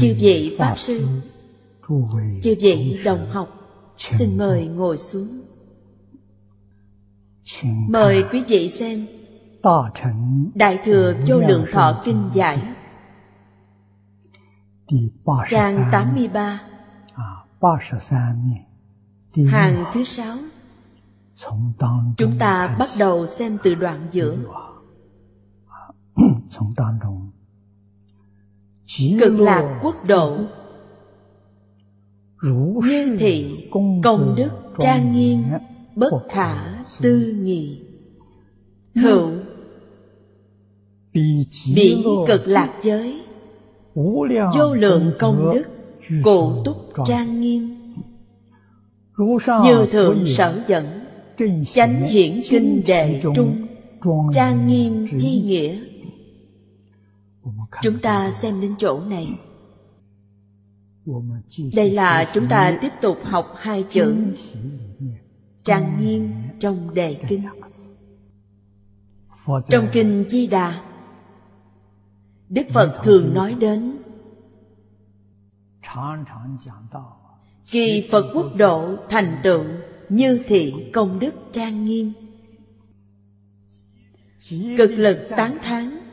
Chư vị Pháp Sư. Chư vị đồng học Xin mời ngồi xuống. Mời quý vị xem Đại Thừa Vô Lượng Thọ Kinh Giải Trang 83 Hàng thứ sáu. Chúng ta bắt đầu xem từ đoạn giữa Cực lạc quốc độ. Như thị công đức trang nghiêm Bất khả tư nghị. Hữu Biển cực lạc giới. Vô lượng công đức Cụ túc trang nghiêm. Như thượng sở dẫn Chánh hiển kinh đệ trung Trang nghiêm chi nghĩa Chúng ta xem đến chỗ này. Đây là chúng ta tiếp tục học hai chữ. Trang nghiêm trong đề kinh. Trong kinh Di Đà, Đức Phật thường nói đến Kỳ Phật quốc độ thành tựu như thị công đức trang nghiêm Cực lực tán thán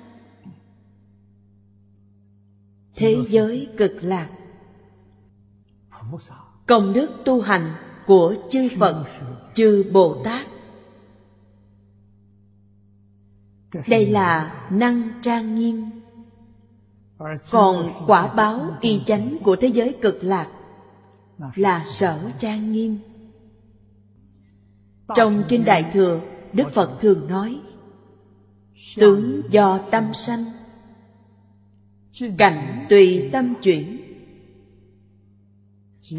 Thế giới cực lạc. Công đức tu hành của chư Phật, chư Bồ Tát. Đây là năng trang nghiêm. Còn quả báo y chánh của thế giới cực lạc Là sở trang nghiêm. Trong Kinh Đại Thừa Đức Phật thường nói Tướng do tâm sanh Cảnh tùy tâm chuyển.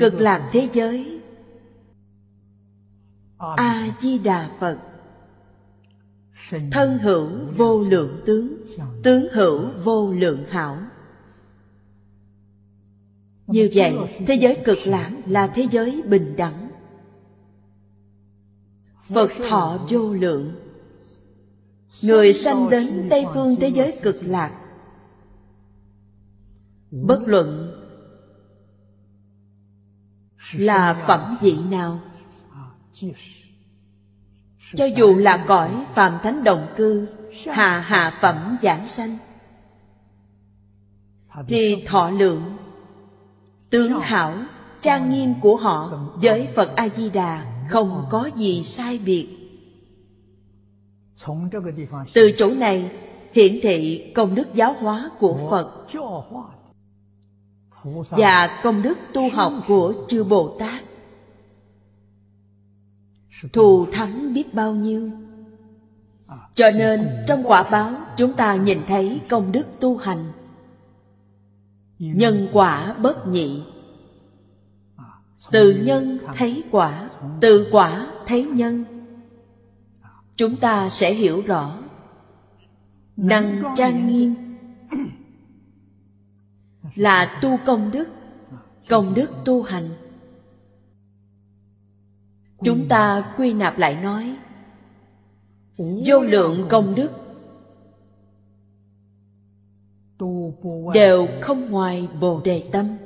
Cực lạc thế giới. A-di-đà Phật. Thân hữu vô lượng tướng. Tướng hữu vô lượng hảo. Như vậy, thế giới cực lạc là thế giới bình đẳng. Phật thọ vô lượng. Người sanh đến Tây phương thế giới cực lạc Bất luận là phẩm vị nào, cho dù là cõi phàm thánh đồng cư hạ hạ phẩm giảng sanh, thì thọ lượng, tướng hảo, trang nghiêm của họ với phật a di đà không có gì sai biệt. Từ chỗ này, hiển thị công đức giáo hóa của phật và công đức tu học của chư bồ tát. Thù thắng biết bao nhiêu. Cho nên trong quả báo chúng ta nhìn thấy công đức tu hành. Nhân quả bất nhị. Từ nhân thấy quả từ quả thấy nhân. Chúng ta sẽ hiểu rõ. Năng trang nghiêm là tu công đức công đức tu hành. Chúng ta quy nạp lại nói, vô lượng công đức đều không ngoài bồ đề tâm.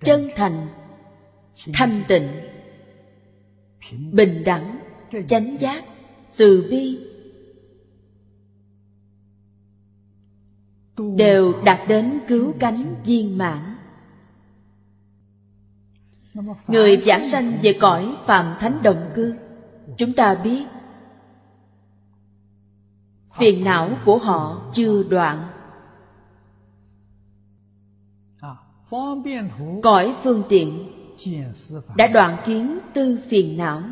Chân thành, thanh tịnh, bình đẳng, chánh giác, từ bi đều đạt đến cứu cánh viên mãn. Người giảng sanh về cõi phạm thánh đồng cư, chúng ta biết, phiền não của họ chưa đoạn. Cõi phương tiện đã đoạn kiến tư phiền não.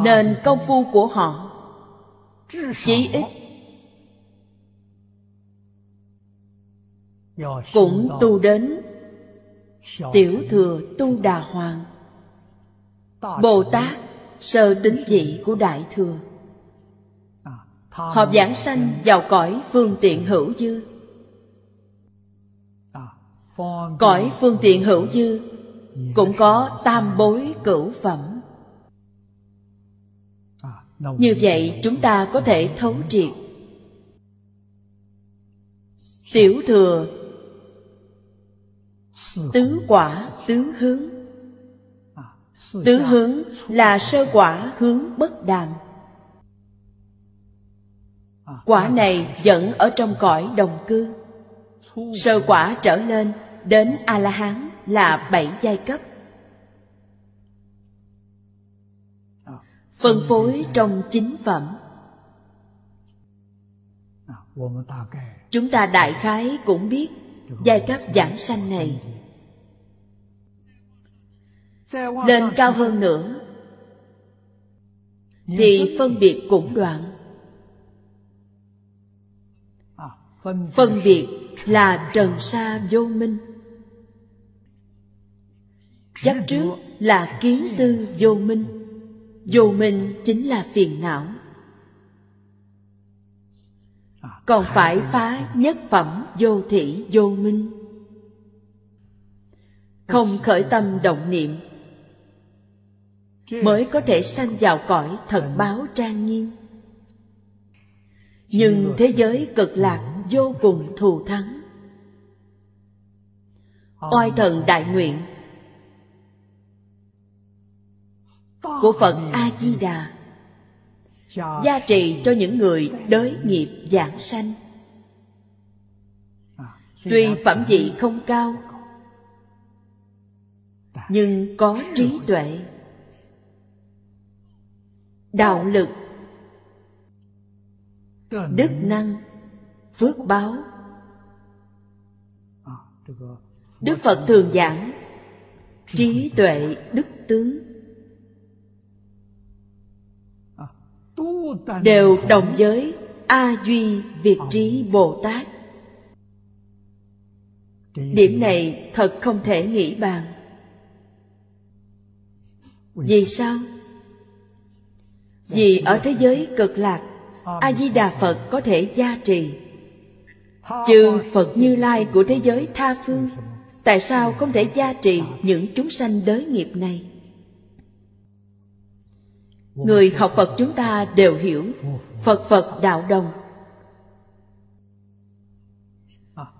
Nên công phu của họ chỉ ít cũng tu đến. Tiểu thừa tu đà hoàng. Bồ tát, sơ tính dị của đại thừa. Họ giảng sanh vào cõi phương tiện hữu dư. Cõi phương tiện hữu dư cũng có tam bối cửu phẩm. Như vậy chúng ta có thể thấu triệt. Tiểu thừa tứ quả tứ hướng. Tứ hướng là sơ quả hướng bất đàm. Quả này vẫn ở trong cõi đồng cư. Sơ quả trở lên đến a la hán là bảy giai cấp. Phân phối trong chính phẩm. Chúng ta đại khái cũng biết giai cấp giảng sanh này. Lên cao hơn nữa, thì phân biệt cũng đoạn. Phân biệt là trần sa vô minh. Chấp trước là kiến tư vô minh. Vô minh chính là phiền não còn phải phá nhất phẩm vô thị vô minh. Không khởi tâm động niệm mới có thể sanh vào cõi thật báo trang nghiêm. Nhưng thế giới cực lạc vô cùng thù thắng. Oai thần đại nguyện của phật a di đà gia trì cho những người đới nghiệp giảng sanh. Tuy phẩm vị không cao, nhưng có trí tuệ. Đạo lực, đức năng, phước báo. Đức phật thường giảng, trí tuệ, đức tướng. Đều đồng với a duy việt trí bồ tát. Điểm này thật không thể nghĩ bàn. Vì sao? Vì ở thế giới cực lạc, a di đà phật có thể gia trì. Trừ phật như lai của thế giới tha phương, tại sao không thể gia trì những chúng sanh đới nghiệp này? Người học phật chúng ta đều hiểu. Phật phật đạo đồng.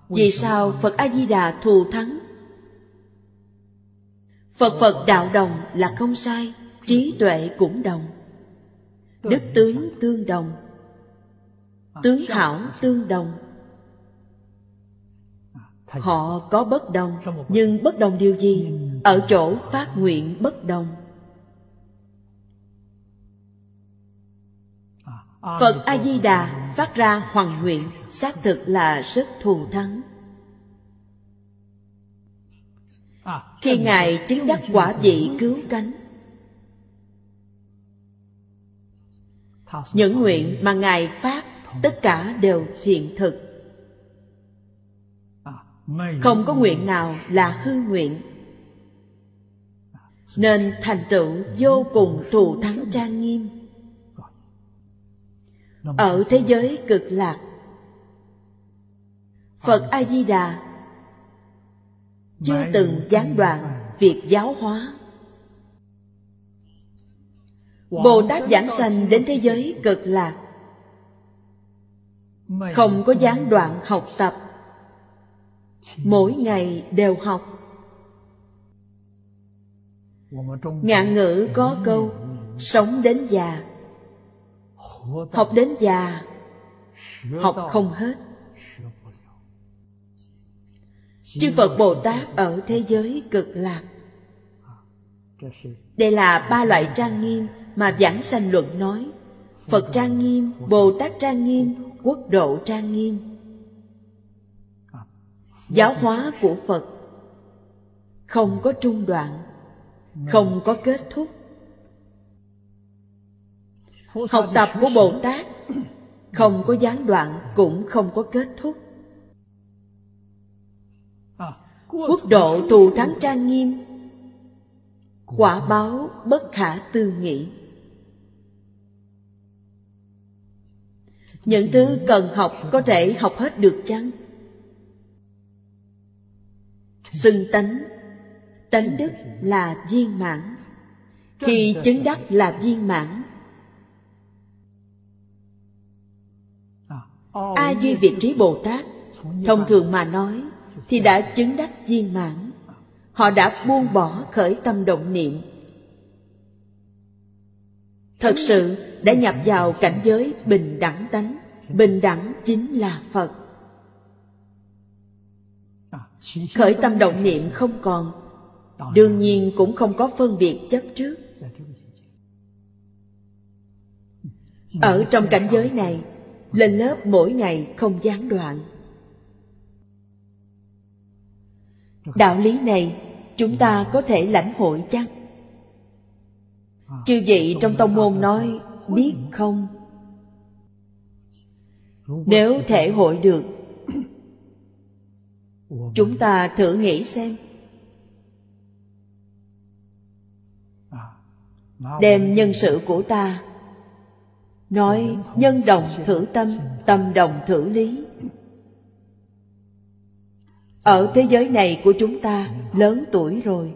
Vì sao phật a di đà thù thắng? Phật phật đạo đồng là không sai, trí tuệ cũng đồng. Đức tướng tương đồng. Tướng hảo tương đồng. Họ có bất đồng, nhưng bất đồng điều gì? Ở chỗ phát nguyện bất đồng. Phật a di đà phát ra hoàng nguyện, xác thực là rất thù thắng. Khi ngài chứng đắc quả vị cứu cánh, những nguyện mà ngài phát, tất cả đều thiện thực. Không có nguyện nào là hư nguyện. Nên thành tựu vô cùng thù thắng trang nghiêm ở thế giới cực lạc. Phật a di đà chưa từng gián đoạn việc giáo hóa. Bồ tát giảng sanh đến thế giới cực lạc. Không có gián đoạn học tập. Mỗi ngày đều học. Ngạn ngữ có câu sống đến già học đến già học không hết. chư phật bồ tát ở thế giới cực lạc. Đây là ba loại trang nghiêm mà giảng sanh luận nói. Phật trang nghiêm bồ tát trang nghiêm quốc độ trang nghiêm. Giáo hóa của phật không có trung đoạn không có kết thúc học tập của bồ tát không có gián đoạn cũng không có kết thúc. Quốc độ thù thắng trang nghiêm quả báo bất khả tư nghị. Những thứ cần học có thể học hết được chăng? Xưng tánh. Tánh đức là viên mãn. Khi chứng đắc là viên mãn a duy việt trí bồ tát Thông thường mà nói, Thì đã chứng đắc viên mãn. Họ đã buông bỏ khởi tâm động niệm. Thật sự, đã nhập vào cảnh giới bình đẳng tánh. Bình đẳng chính là Phật. Khởi tâm động niệm không còn. Đương nhiên cũng không có phân biệt chấp trước. Ở trong cảnh giới này lên lớp mỗi ngày không gián đoạn Đạo lý này chúng ta có thể lãnh hội chăng? Chư vị trong tông môn nói, biết không? Nếu thể hội được, Chúng ta thử nghĩ xem Đem nhân sự của ta Nói nhân đồng thử tâm Tâm đồng thử lý. Ở thế giới này của chúng ta Lớn tuổi rồi.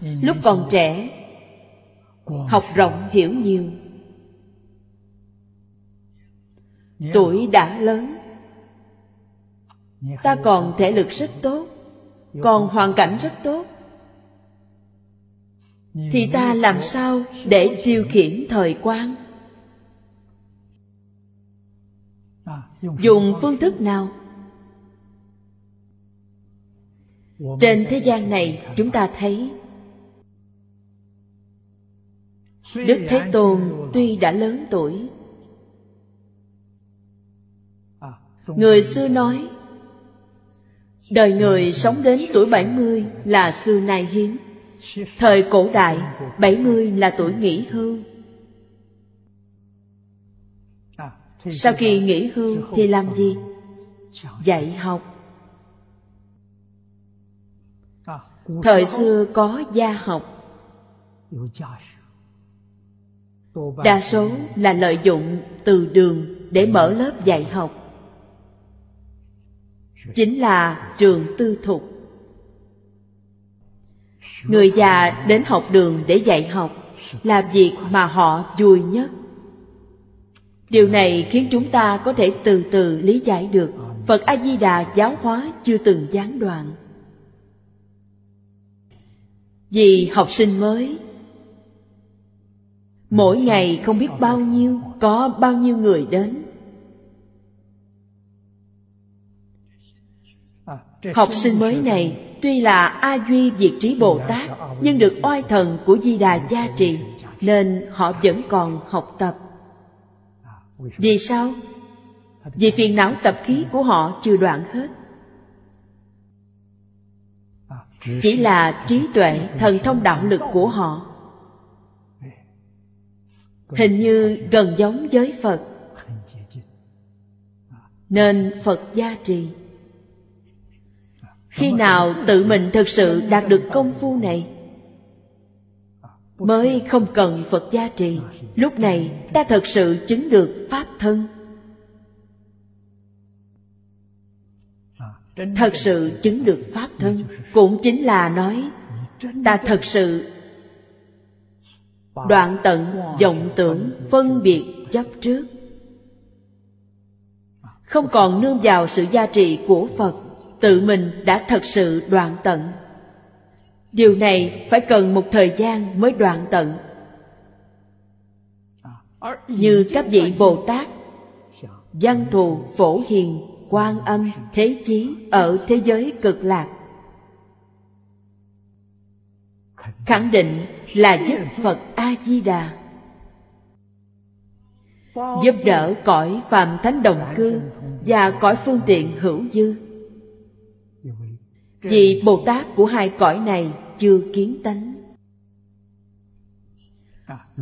Lúc còn trẻ Học rộng hiểu nhiều. Tuổi đã lớn. Ta còn thể lực rất tốt Còn hoàn cảnh rất tốt thì ta làm sao để tiêu khiển thời quan? Dùng phương thức nào? Trên thế gian này, chúng ta thấy, Đức Thế Tôn tuy đã lớn tuổi, Người xưa nói, Đời người sống đến tuổi 70 là xưa nay hiếm. Thời cổ đại 70 là tuổi nghỉ hưu. Sau khi nghỉ hưu thì làm gì? Dạy học. Thời xưa có gia học. Đa số là lợi dụng từ đường để mở lớp dạy học. Chính là trường tư thục. Người già đến học đường để dạy học Là việc mà họ vui nhất. Điều này khiến chúng ta có thể từ từ lý giải được Phật A-di-đà giáo hóa chưa từng gián đoạn. Vì học sinh mới, Mỗi ngày không biết bao nhiêu, Có bao nhiêu người đến. Học sinh mới này tuy là A Duy Diệt Trí Bồ Tát Nhưng được oai thần của Di Đà gia trì Nên họ vẫn còn học tập. Vì sao? Vì phiền não tập khí của họ chưa đoạn hết. Chỉ là trí tuệ, thần thông đạo lực của họ. Hình như gần giống với Phật. Nên Phật gia trì. Khi nào tự mình thực sự đạt được công phu này, Mới không cần Phật gia trì. Lúc này, ta thật sự chứng được Pháp thân. Thật sự chứng được Pháp thân. Cũng chính là nói, Ta thật sự đoạn tận vọng tưởng phân biệt chấp trước. Không còn nương vào sự gia trị của phật tự mình đã thật sự đoạn tận. Điều này phải cần một thời gian mới đoạn tận. Như các vị bồ tát văn thù phổ hiền, quan âm, thế chí ở thế giới cực lạc, khẳng định là giúp phật a di đà giúp đỡ cõi phàm thánh đồng cư và cõi phương tiện hữu dư vì bồ tát của hai cõi này chưa kiến tánh.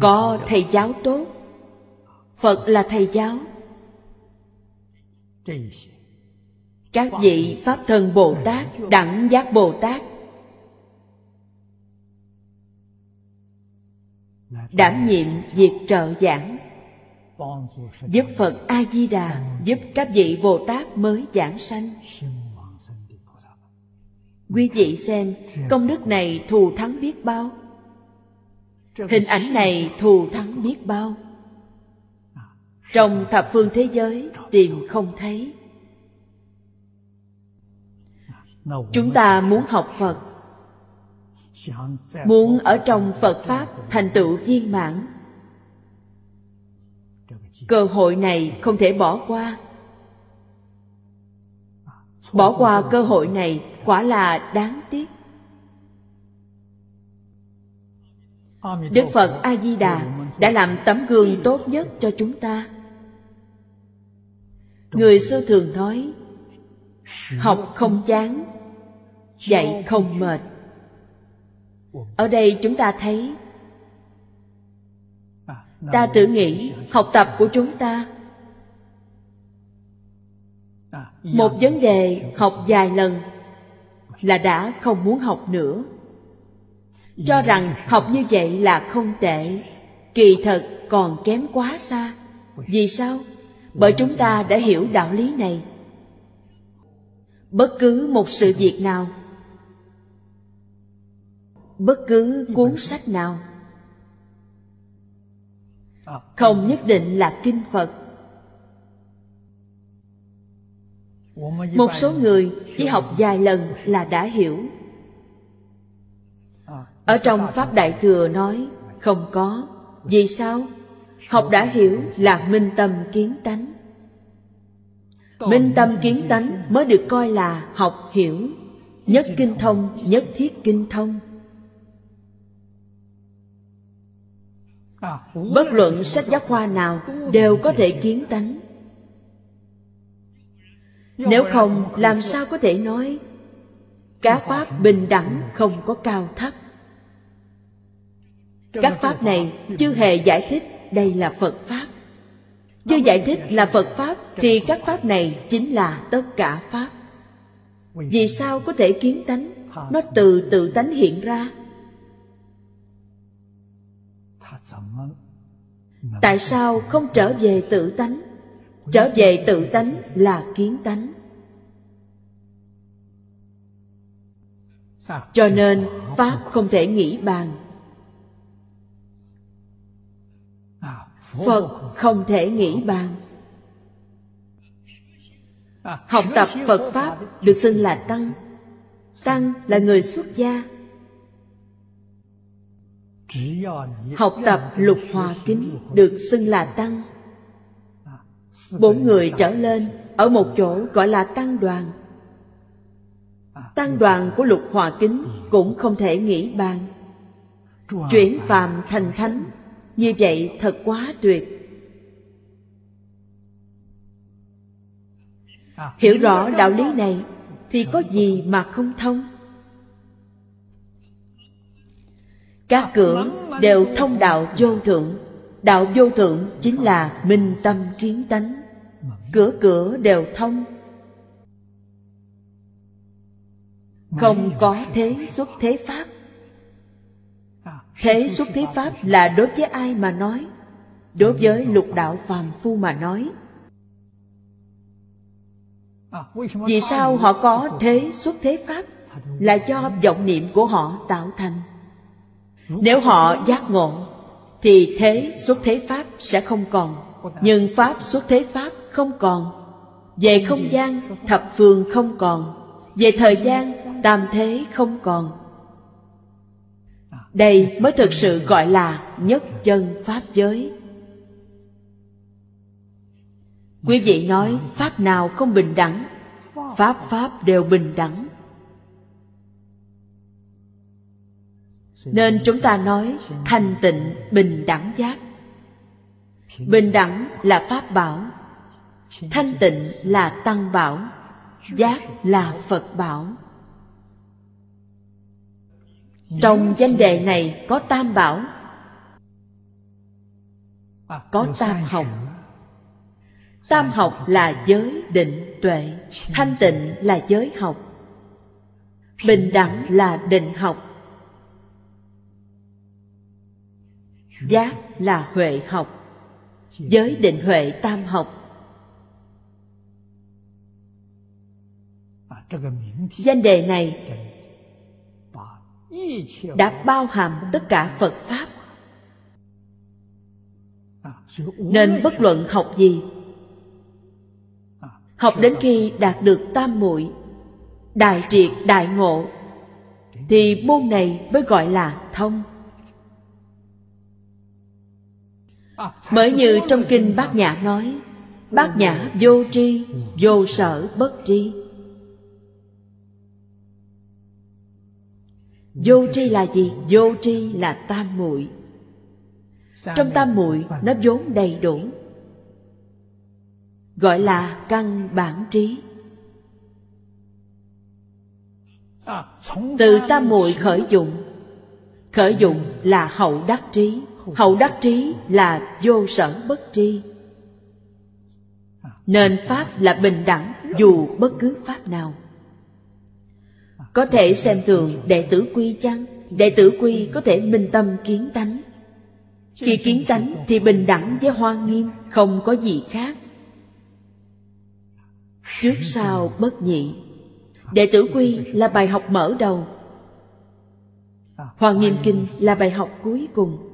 Có thầy giáo tốt. Phật là thầy giáo. Các vị pháp thân bồ tát, đẳng giác bồ tát, đảm nhiệm việc trợ giảng, giúp phật a di đà, giúp các vị bồ tát mới giảng sanh quý vị xem, công đức này thù thắng biết bao. Hình ảnh này thù thắng biết bao. Trong thập phương thế giới, tìm không thấy. Chúng ta muốn học phật. Muốn ở trong phật pháp thành tựu viên mãn. Cơ hội này không thể bỏ qua bỏ qua cơ hội này quả là đáng tiếc. Đức phật a di đà đã làm tấm gương tốt nhất cho chúng ta. Người xưa thường nói, học không chán, dạy không mệt. Ở đây chúng ta thấy, ta tự nghĩ học tập của chúng ta một vấn đề học vài lần là đã không muốn học nữa. Cho rằng học như vậy là không tệ. Kỳ thật còn kém quá xa. Vì sao? Bởi chúng ta đã hiểu đạo lý này. Bất cứ một sự việc nào, bất cứ cuốn sách nào, không nhất định là kinh phật. Một số người chỉ học vài lần là đã hiểu. Ở trong pháp đại thừa nói không có. Vì sao? Học đã hiểu là minh tâm kiến tánh. Minh tâm kiến tánh mới được coi là học hiểu nhất kinh thông nhất thiết kinh thông. Bất luận sách giáo khoa nào đều có thể kiến tánh nếu không làm sao có thể nói? Các pháp bình đẳng không có cao thấp. Các pháp này chưa hề giải thích đây là phật pháp. Chưa giải thích là phật pháp thì các pháp này chính là tất cả pháp. Vì sao có thể kiến tánh? Nó từ tự tánh hiện ra. Tại sao không trở về tự tánh trở về tự tánh là kiến tánh. Cho nên pháp không thể nghĩ bàn. Phật không thể nghĩ bàn. Học tập phật pháp được xưng là tăng. Tăng là người xuất gia. Học tập lục hòa kính được xưng là tăng bốn người trở lên ở một chỗ gọi là tăng đoàn. Tăng đoàn của lục hòa kính cũng không thể nghĩ bàn. Chuyển phàm thành thánh, như vậy thật quá tuyệt. Hiểu rõ đạo lý này thì có gì mà không thông? Các cửa đều thông đạo vô thượng đạo vô thượng chính là minh tâm kiến tánh. Cửa cửa đều thông. Không có thế xuất thế pháp. Thế xuất thế pháp là đối với ai mà nói? Đối với lục đạo phàm phu mà nói. Vì sao họ có thế xuất thế pháp? Là do vọng niệm của họ tạo thành. Nếu họ giác ngộ thì thế xuất thế pháp sẽ không còn. Nhưng pháp xuất thế pháp không còn. Về không gian, thập phương không còn. Về thời gian, tam thế không còn. Đây mới thực sự gọi là nhất chân pháp giới. Quý vị nói pháp nào không bình đẳng? Pháp pháp đều bình đẳng. Nên chúng ta nói thanh tịnh, bình đẳng giác. Bình đẳng là pháp bảo, thanh tịnh là tăng bảo, giác là phật bảo. Trong danh đề này có tam bảo, có tam học. Tam học là giới định tuệ, thanh tịnh là giới học. Bình đẳng là định học. Giác là huệ học. Giới định huệ tam học. Danh đề này đã bao hàm tất cả phật pháp. Nên bất luận học gì, Học đến khi đạt được tam muội, Đại triệt, đại ngộ, Thì môn này mới gọi là thông. Mới như trong kinh Bát Nhã nói Bát Nhã vô tri, vô sở bất tri. Vô tri là gì? Vô tri là tam muội. Trong tam muội nó vốn đầy đủ. Gọi là căn bản trí. Từ tam muội khởi dụng Khởi dụng là hậu đắc trí. Hậu đắc trí là vô sở bất tri. Nên Pháp là bình đẳng dù bất cứ Pháp nào. Có thể xem thường đệ tử quy chăng, Đệ tử quy có thể minh tâm kiến tánh. Khi kiến tánh thì bình đẳng với hoa nghiêm, Không có gì khác. Trước sau bất nhị, Đệ tử quy là bài học mở đầu. Hoa nghiêm kinh là bài học cuối cùng.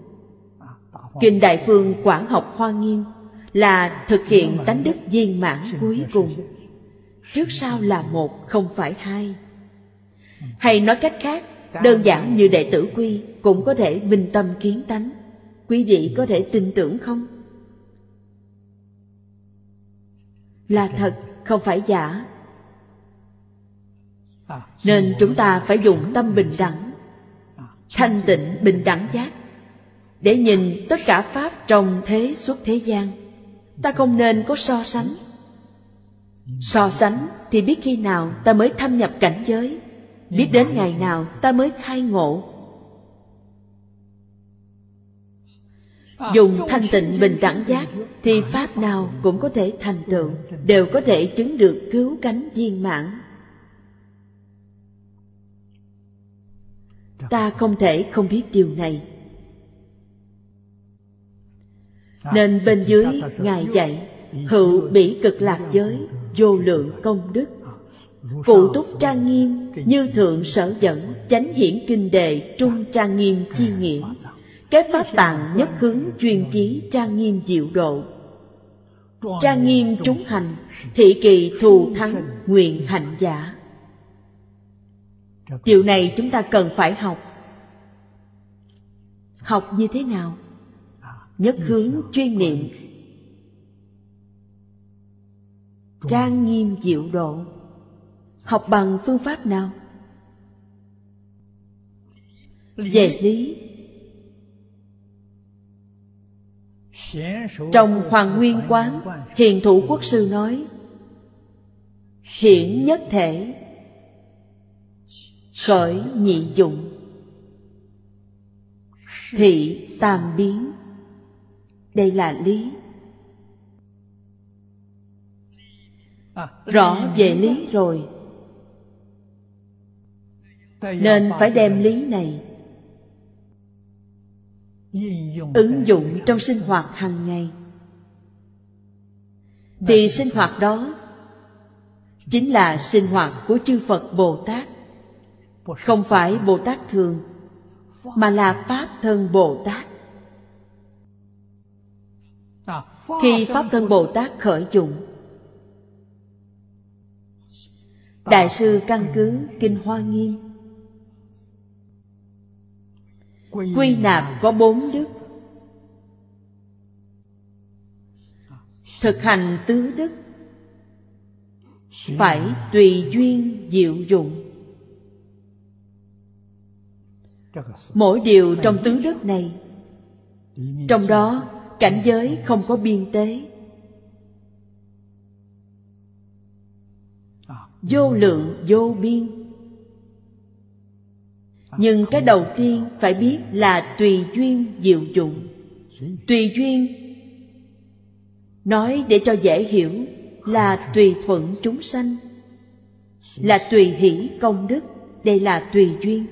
Kinh Đại Phương Quảng học Hoa Nghiêm là thực hiện tánh đức viên mãn cuối cùng. Trước sau là một, không phải hai. Hay nói cách khác, đơn giản như đệ tử quy cũng có thể minh tâm kiến tánh. Quý vị có thể tin tưởng không? Là thật, không phải giả. Nên chúng ta phải dùng tâm bình đẳng, thanh tịnh bình đẳng giác để nhìn tất cả pháp trong thế suốt thế gian. Ta không nên có so sánh. So sánh thì biết khi nào ta mới thâm nhập cảnh giới, biết đến ngày nào ta mới khai ngộ. Dùng thanh tịnh bình đẳng giác thì pháp nào cũng có thể thành tựu, đều có thể chứng được cứu cánh viên mãn. Ta không thể không biết điều này. Nên bên dưới Ngài dạy, Hữu bỉ cực lạc giới, Vô lượng công đức. Cụ túc trang nghiêm Như thượng sở dẫn, Chánh hiển kinh đề, Trung trang nghiêm chi nghĩa. Cái pháp tạng nhất hướng chuyên chí Trang nghiêm diệu độ. Trang nghiêm chúng hành, Thị kỳ thù thắng, Nguyện hạnh giả. Điều này chúng ta cần phải học. Học như thế nào? Nhất hướng chuyên niệm. Trang nghiêm diệu độ. Học bằng phương pháp nào? Về lý. Trong hoàng nguyên quán, hiền thủ quốc sư nói, hiển nhất thể, khởi nhị dụng, thị tam biến đây là lý. Rõ về lý rồi. Nên phải đem lý này ứng dụng trong sinh hoạt hàng ngày. Thì sinh hoạt đó chính là sinh hoạt của chư phật bồ tát. Không phải bồ tát thường mà là pháp thân bồ tát khi pháp thân bồ tát khởi dụng. Đại sư căn cứ kinh hoa nghiêm. Quy nạp có bốn đức. Thực hành tứ đức. Phải tùy duyên diệu dụng. Mỗi điều trong tứ đức này trong đó cảnh giới không có biên tế. Vô lượng, vô biên. Nhưng cái đầu tiên phải biết là tùy duyên diệu dụng. Tùy duyên, nói để cho dễ hiểu, là tùy thuận chúng sanh, là tùy hỷ công đức, đây là tùy duyên.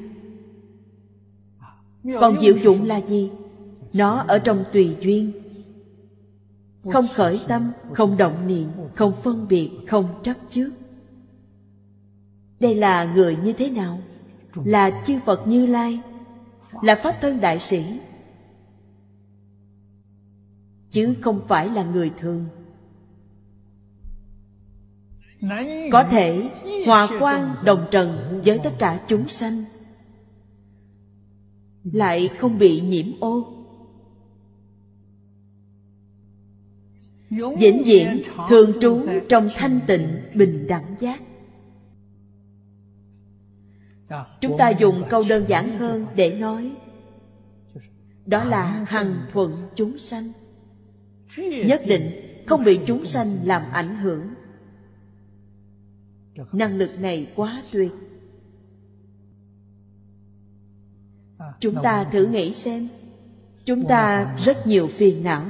Còn diệu dụng là gì? Nó ở trong tùy duyên. Không khởi tâm, không động niệm, không phân biệt, không chấp trước. Đây là người như thế nào? Là chư phật như lai? Là pháp thân đại sĩ? Chứ không phải là người thường. Có thể hòa quan đồng trần với tất cả chúng sanh, lại không bị nhiễm ô. Vĩnh viễn thường trú trong thanh tịnh, bình đẳng giác. Chúng ta dùng câu đơn giản hơn để nói, đó là hằng thuận chúng sanh. Nhất định không bị chúng sanh làm ảnh hưởng. Năng lực này quá tuyệt. Chúng ta thử nghĩ xem, chúng ta rất nhiều phiền não,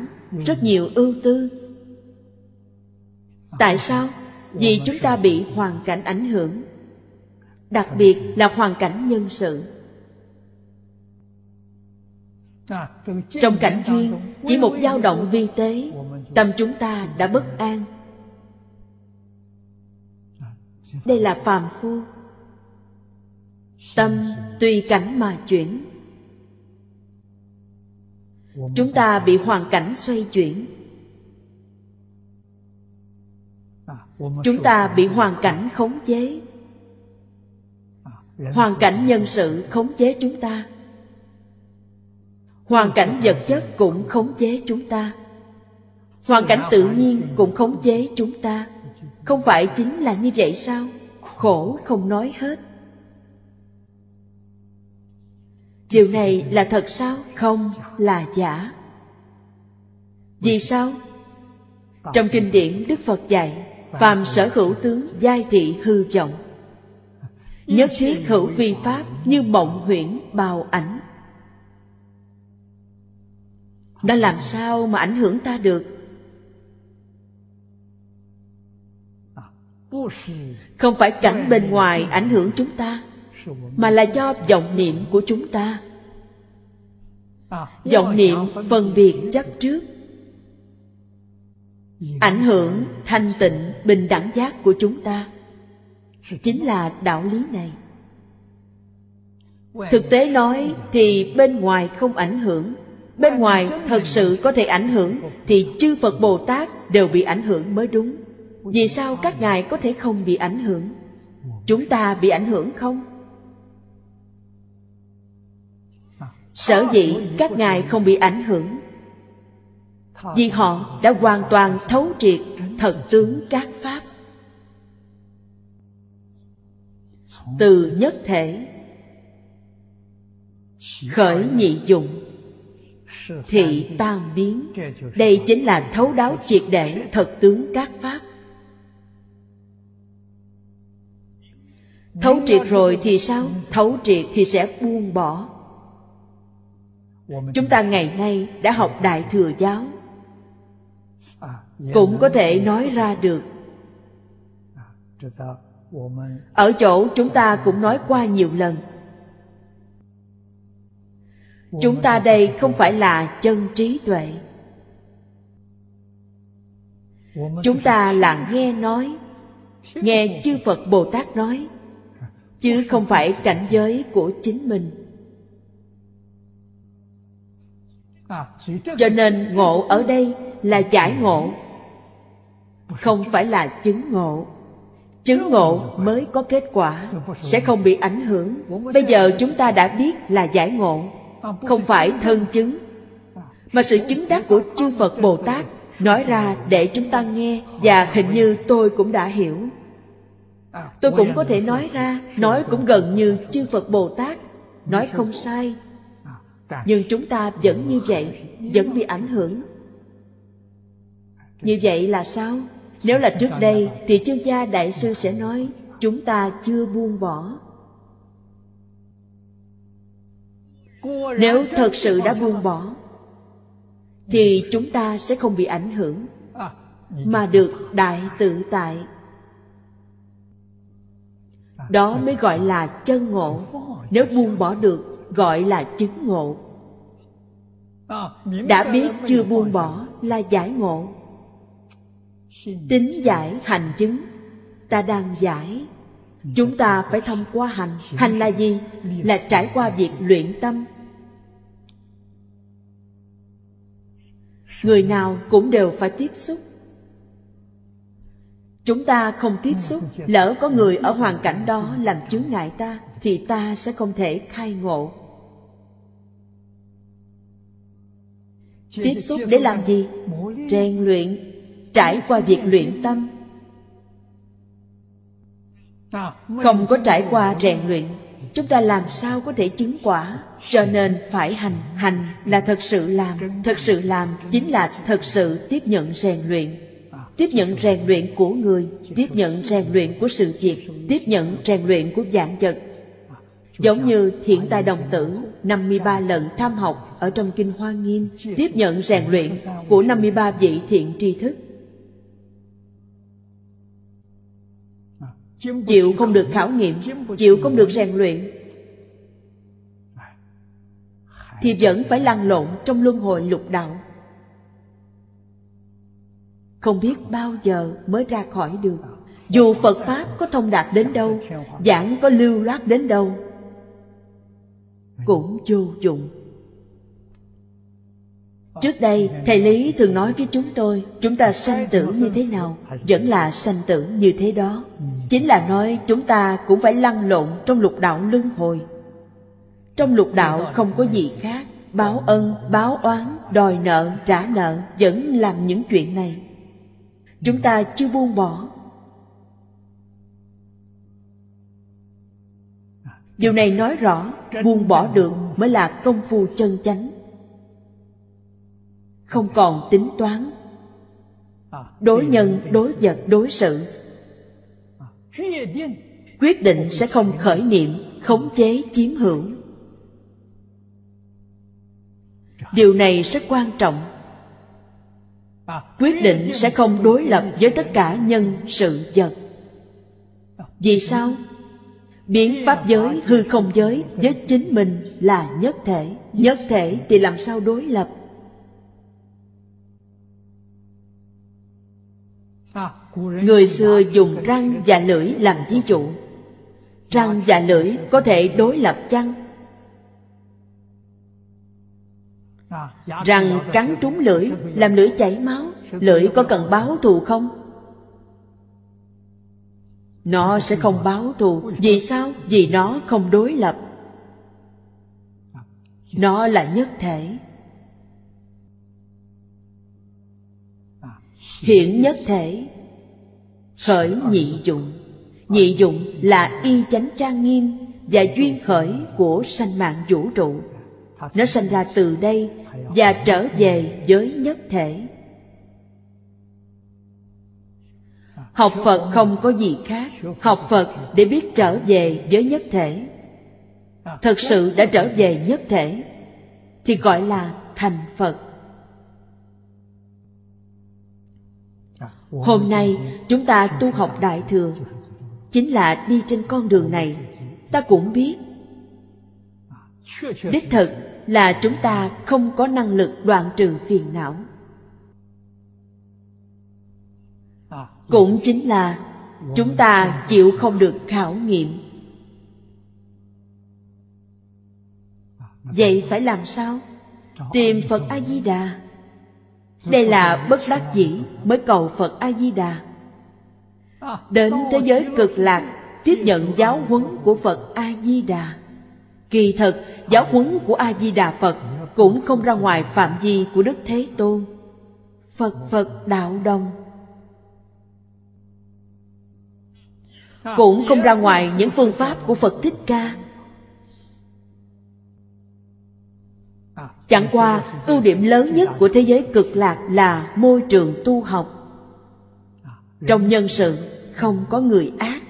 rất nhiều ưu tư tại sao? Vì chúng ta bị hoàn cảnh ảnh hưởng. Đặc biệt là hoàn cảnh nhân sự. Trong cảnh duyên chỉ một dao động vi tế, tâm chúng ta đã bất an. Đây là phàm phu. Tâm tùy cảnh mà chuyển. Chúng ta bị hoàn cảnh xoay chuyển. Chúng ta bị hoàn cảnh khống chế. Hoàn cảnh nhân sự khống chế chúng ta. Hoàn cảnh vật chất cũng khống chế chúng ta. Hoàn cảnh tự nhiên cũng khống chế chúng ta. Không phải chính là như vậy sao? Khổ không nói hết. Điều này là thật sao? Không là giả. Vì sao? Trong kinh điển đức phật dạy phàm sở hữu tướng, giai thị hư vọng. Nhất thiết hữu vi pháp như mộng huyễn bào ảnh. Đã làm sao mà ảnh hưởng ta được? Không phải cảnh bên ngoài ảnh hưởng chúng ta, mà là do vọng niệm của chúng ta. Vọng niệm phân biệt chấp trước ảnh hưởng, thanh tịnh, bình đẳng giác của chúng ta. Chính là đạo lý này. Thực tế nói thì bên ngoài không ảnh hưởng. Bên ngoài thật sự có thể ảnh hưởng thì chư phật bồ tát đều bị ảnh hưởng mới đúng. Vì sao các ngài có thể không bị ảnh hưởng? Chúng ta bị ảnh hưởng không? Sở dĩ các ngài không bị ảnh hưởng vì họ đã hoàn toàn thấu triệt thật tướng các pháp. Từ nhất thể, khởi nhị dụng, thị tan biến. Đây chính là thấu đáo triệt để thật tướng các pháp. Thấu triệt rồi thì sao? Thấu triệt thì sẽ buông bỏ. Chúng ta ngày nay đã học đại thừa giáo cũng có thể nói ra được. Ở chỗ chúng ta cũng nói qua nhiều lần. Chúng ta đây không phải là chân trí tuệ. Chúng ta là nghe nói, nghe chư phật bồ tát nói, chứ không phải cảnh giới của chính mình. Cho nên ngộ ở đây là giải ngộ không phải là chứng ngộ. Chứng ngộ mới có kết quả, sẽ không bị ảnh hưởng. Bây giờ chúng ta đã biết là giải ngộ. Không phải thân chứng, mà sự chứng đắc của chư phật bồ tát nói ra để chúng ta nghe và hình như tôi cũng đã hiểu. Tôi cũng có thể nói ra, nói cũng gần như chư phật bồ tát nói không sai. Nhưng chúng ta vẫn như vậy, vẫn bị ảnh hưởng. Như vậy là sao? Nếu là trước đây, thì chương gia đại sư sẽ nói, chúng ta chưa buông bỏ. Nếu thật sự đã buông bỏ, thì chúng ta sẽ không bị ảnh hưởng, mà được đại tự tại. Đó mới gọi là chân ngộ. Nếu buông bỏ được, gọi là chứng ngộ. Đã biết chưa buông bỏ là giải ngộ tính giải hành chứng. Ta đang giải. Chúng ta phải thông qua hành. Hành là gì? Là trải qua việc luyện tâm. Người nào cũng đều phải tiếp xúc. Chúng ta không tiếp xúc. Lỡ có người ở hoàn cảnh đó làm chướng ngại ta, thì ta sẽ không thể khai ngộ. Tiếp xúc để làm gì? Rèn luyện trải qua việc luyện tâm. Không có trải qua rèn luyện, chúng ta làm sao có thể chứng quả? Cho nên phải hành hành là thật sự làm, thật sự làm chính là thật sự tiếp nhận rèn luyện. Tiếp nhận rèn luyện của người, tiếp nhận rèn luyện của sự việc, tiếp nhận rèn luyện của dạng vật. Giống như thiện tài đồng tử 53 lần tham học ở trong kinh hoa nghiêm, tiếp nhận rèn luyện của 53 vị thiện tri thức. Chịu không được khảo nghiệm, chịu không được rèn luyện. Thì vẫn phải lăn lộn trong luân hồi lục đạo. Không biết bao giờ mới ra khỏi được. Dù phật pháp có thông đạt đến đâu, giảng có lưu loát đến đâu, cũng vô dụng. Trước đây, Thầy Lý thường nói với chúng tôi, chúng ta sanh tử như thế nào, vẫn là sanh tử như thế đó. Chính là nói chúng ta cũng phải lăn lộn trong lục đạo luân hồi. Trong lục đạo không có gì khác, báo ân, báo oán, đòi nợ, trả nợ, vẫn làm những chuyện này. Chúng ta chưa buông bỏ. Điều này nói rõ, buông bỏ được mới là công phu chân chánh không còn tính toán. Đối nhân, đối vật, đối sự. Quyết định sẽ không khởi niệm, khống chế, chiếm hữu. Điều này rất quan trọng. Quyết định sẽ không đối lập với tất cả nhân, sự, vật. Vì sao? Biến pháp giới, hư không giới với chính mình là nhất thể. Nhất thể thì làm sao đối lập? Người xưa dùng răng và lưỡi làm ví dụ Răng và lưỡi có thể đối lập chăng? Răng cắn trúng lưỡi, Làm lưỡi chảy máu Lưỡi có cần báo thù không? Nó sẽ không báo thù Vì sao? Vì nó không đối lập Nó là nhất thể Hiện nhất thể khởi nhị dụng. Nhị dụng là y chánh trang nghiêm và duyên khởi của sanh mạng vũ trụ. Nó sanh ra từ đây và trở về với nhất thể. Học phật không có gì khác. Học phật để biết trở về với nhất thể. Thật sự đã trở về nhất thể thì gọi là thành phật. Hôm nay, chúng ta tu học Đại Thừa. Chính là đi trên con đường này. Ta cũng biết. Đích thực là chúng ta không có năng lực đoạn trừ phiền não. Cũng chính là chúng ta chịu không được khảo nghiệm. Vậy phải làm sao? Tìm Phật A-di-đà đây là bất đắc dĩ mới cầu Phật A-di-đà. Đến thế giới cực lạc, Tiếp nhận giáo huấn của Phật A-di-đà. Kỳ thật giáo huấn của A-di-đà Phật Cũng không ra ngoài phạm vi của Đức Thế Tôn. Phật Phật đạo đồng. Cũng không ra ngoài những phương pháp của Phật Thích Ca. Chẳng qua, ưu điểm lớn nhất của thế giới cực lạc là môi trường tu học. Trong nhân sự không có người ác.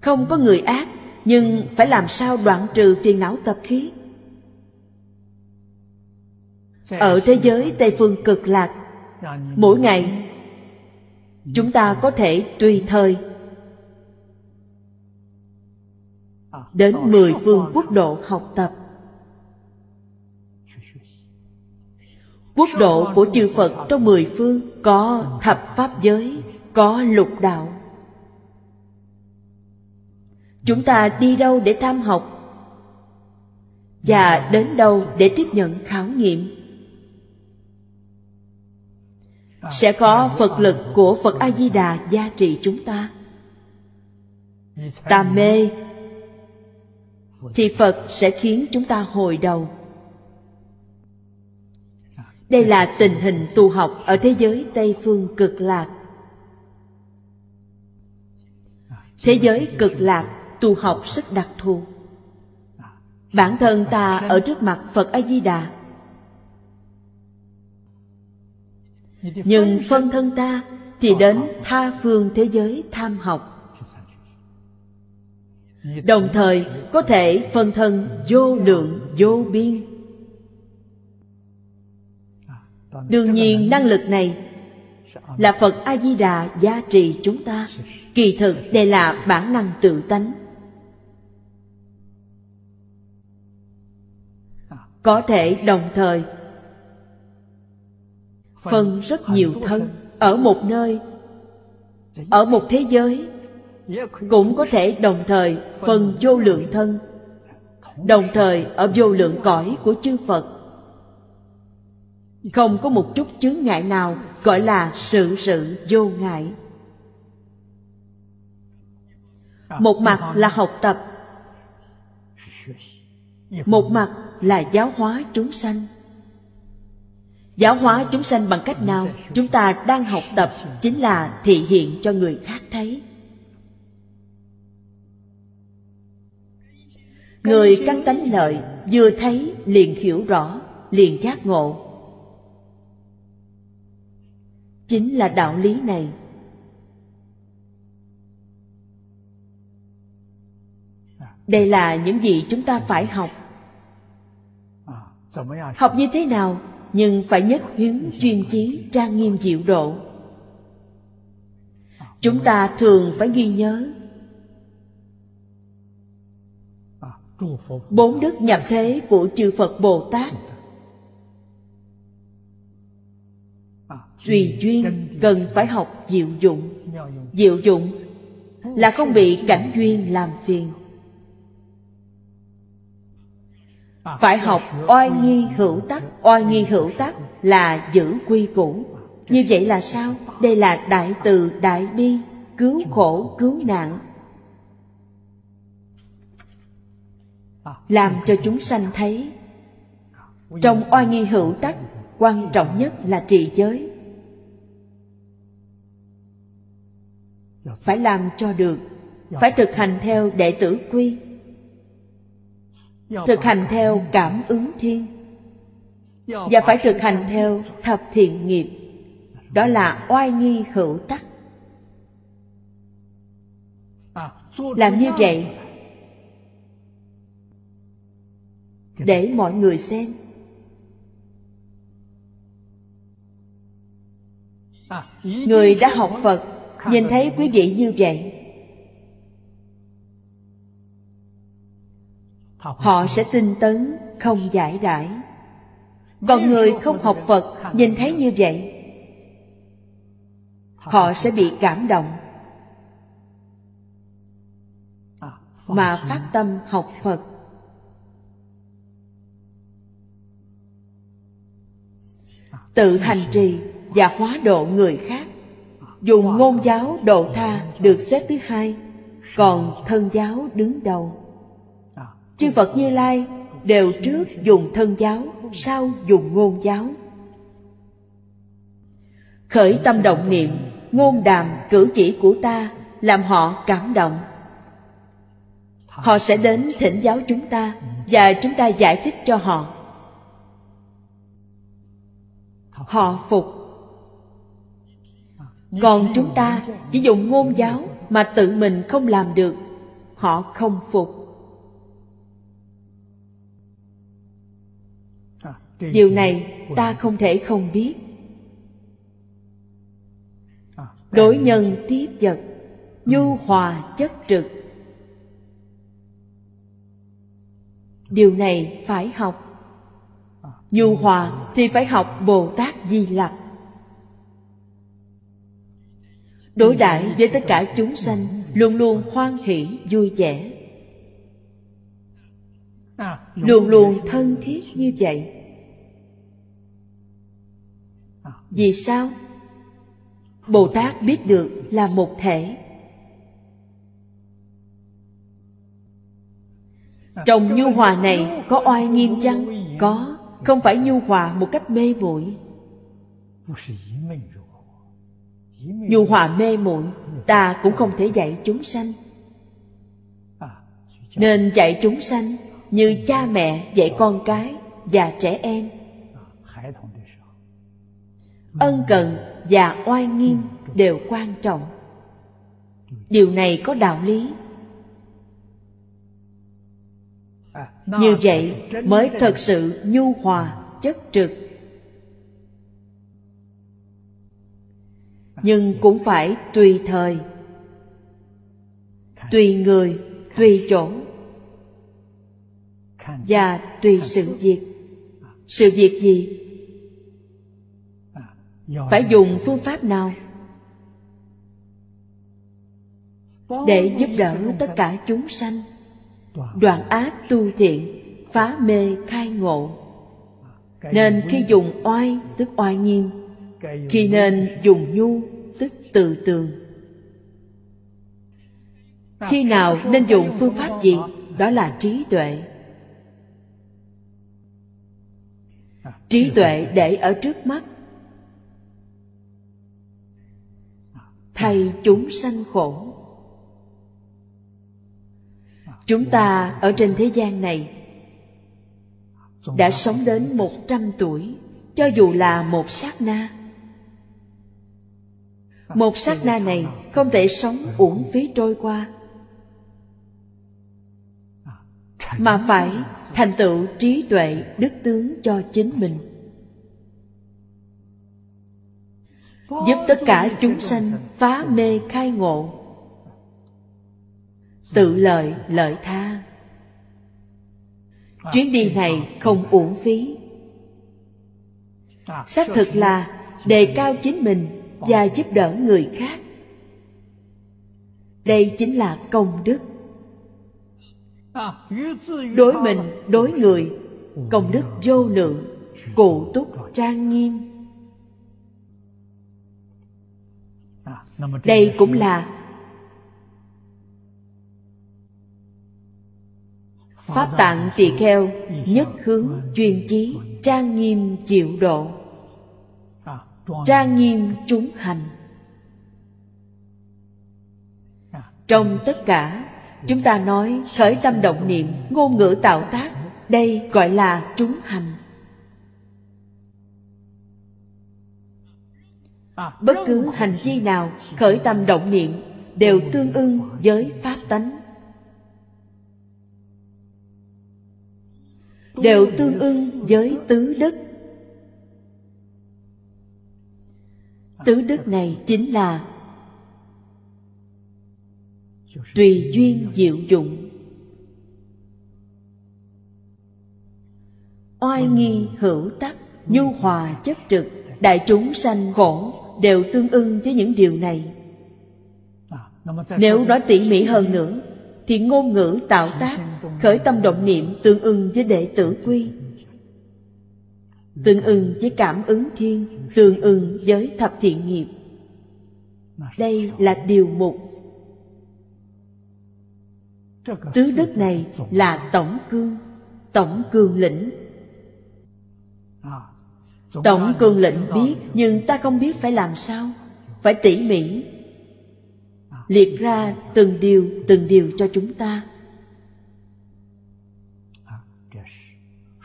Không có người ác, nhưng phải làm sao đoạn trừ phiền não tập khí? Ở thế giới Tây Phương cực lạc, mỗi ngày chúng ta có thể tùy thời đến mười phương quốc độ học tập. Quốc độ của chư phật trong mười phương có thập pháp giới, có lục đạo. Chúng ta đi đâu để tham học? Và đến đâu để tiếp nhận khảo nghiệm? Sẽ có phật lực của phật a di đà gia trì chúng ta. Tà mê thì phật sẽ khiến chúng ta hồi đầu. Đây là tình hình tu học ở thế giới tây phương cực lạc. Thế giới cực lạc tu học rất đặc thù. Bản thân ta ở trước mặt phật a di đà nhưng phân thân ta thì đến tha phương thế giới tham học đồng thời, có thể phân thân vô lượng, vô biên. Đương nhiên, năng lực này là phật a di đà gia trì chúng ta. Kỳ thực, đây là bản năng tự tánh. Có thể đồng thời, phân rất nhiều thân. Ở một nơi, ở một thế giới cũng có thể đồng thời phân vô lượng thân, đồng thời ở vô lượng cõi của chư phật. Không có một chút chướng ngại nào gọi là sự sự vô ngại. Một mặt là học tập, một mặt là giáo hóa chúng sanh. Giáo hóa chúng sanh bằng cách nào? Chúng ta đang học tập chính là thị hiện cho người khác thấy. Người căn tánh lợi vừa thấy liền hiểu rõ, liền giác ngộ. Chính là đạo lý này. Đây là những gì chúng ta phải học. Học như thế nào, nhưng phải nhất hiếu chuyên chí trang nghiêm diệu độ. Chúng ta thường phải ghi nhớ bốn đức nhập thế của chư phật bồ tát. Tùy duyên cần phải học diệu dụng. Diệu dụng là không bị cảnh duyên làm phiền. Phải học oai nghi hữu tắc. Oai nghi hữu tắc là giữ quy củ. Như vậy là sao? Đây là đại từ đại bi, cứu khổ, cứu nạn. Làm cho chúng sanh thấy. Trong oai nghi hữu tắc, quan trọng nhất là trì giới. Phải làm cho được. Phải thực hành theo đệ tử quy. Thực hành theo cảm ứng thiên. Và phải thực hành theo thập thiện nghiệp. Đó là oai nghi hữu tắc. Làm như vậy để mọi người xem. Người đã học phật, nhìn thấy quý vị như vậy, họ sẽ tinh tấn, không giải đãi. Còn người không học phật, nhìn thấy như vậy, họ sẽ bị cảm động. Mà phát tâm học phật tự hành trì và hóa độ người khác. Dùng ngôn giáo độ tha được xếp thứ hai, còn thân giáo đứng đầu. Chư phật như lai đều trước dùng thân giáo, sau dùng ngôn giáo. Khởi tâm động niệm, ngôn đàm cử chỉ của ta làm họ cảm động. Họ sẽ đến thỉnh giáo chúng ta và chúng ta giải thích cho họ. Họ phục. Còn chúng ta chỉ dùng ngôn giáo mà tự mình không làm được, họ không phục. Điều này ta không thể không biết. Đối nhân tiếp vật, nhu hòa chất trực. Điều này phải học nhu hòa thì phải học bồ tát di lặc. Đối đãi với tất cả chúng sanh, luôn luôn hoan hỷ, vui vẻ. Luôn luôn thân thiết như vậy. Vì sao? Bồ tát biết được là một thể. Trong nhu hòa này có oai nghiêm chăng? Có không phải nhu hòa một cách mê muội. Nhu hòa mê muội, ta cũng không thể dạy chúng sanh. Nên dạy chúng sanh như cha mẹ, dạy con cái và trẻ em. Ân cần và oai nghiêm đều quan trọng. Điều này có đạo lý. Như vậy mới thật sự nhu hòa chất trực. Nhưng cũng phải tùy thời tùy người tùy chỗ. Và tùy sự việc. Sự việc gì? Phải dùng phương pháp nào? Để giúp đỡ tất cả chúng sanh đoạn ác tu thiện phá mê khai ngộ. Nên khi dùng oai tức oai nghiêm khi nên dùng nhu tức từ tường khi nào nên dùng phương pháp gì? đó là trí tuệ. Trí tuệ để ở trước mắt. Thay chúng sanh khổ chúng ta ở trên thế gian này đã sống đến một trăm tuổi, cho dù là một sát na. Một sát na này không thể sống uổng phí trôi qua. Mà phải thành tựu trí tuệ, đức tướng cho chính mình. Giúp tất cả chúng sanh phá mê khai ngộ tự lợi lợi tha. Chuyến đi này không uổng phí. Xác thực là đề cao chính mình và giúp đỡ người khác. Đây chính là công đức. Đối mình, đối người, công đức vô lượng, cụ túc trang nghiêm. Đây cũng là pháp tạng tỳ kheo, nhất hướng chuyên chí, trang nghiêm chịu độ. Trang nghiêm chúng hành. Trong tất cả, chúng ta nói khởi tâm động niệm, ngôn ngữ tạo tác, đây gọi là chúng hành. Bất cứ hành vi nào khởi tâm động niệm đều tương ưng với pháp tánh. Đều tương ưng với tứ đức. Tứ đức này chính là tùy duyên diệu dụng. Oai nghi hữu tắc, nhu hòa chất trực, đại chúng sanh khổ đều tương ưng với những điều này. Nếu nói tỉ mỉ hơn nữa thì ngôn ngữ tạo tác, khởi tâm động niệm tương ưng với đệ tử quy. Tương ưng với cảm ứng thiên, tương ưng với thập thiện nghiệp. Đây là điều mục. Tứ đức này là tổng cương tổng cương lĩnh. Tổng cương lĩnh biết, nhưng ta không biết phải làm sao, phải tỉ mỉ liệt ra từng điều từng điều cho chúng ta.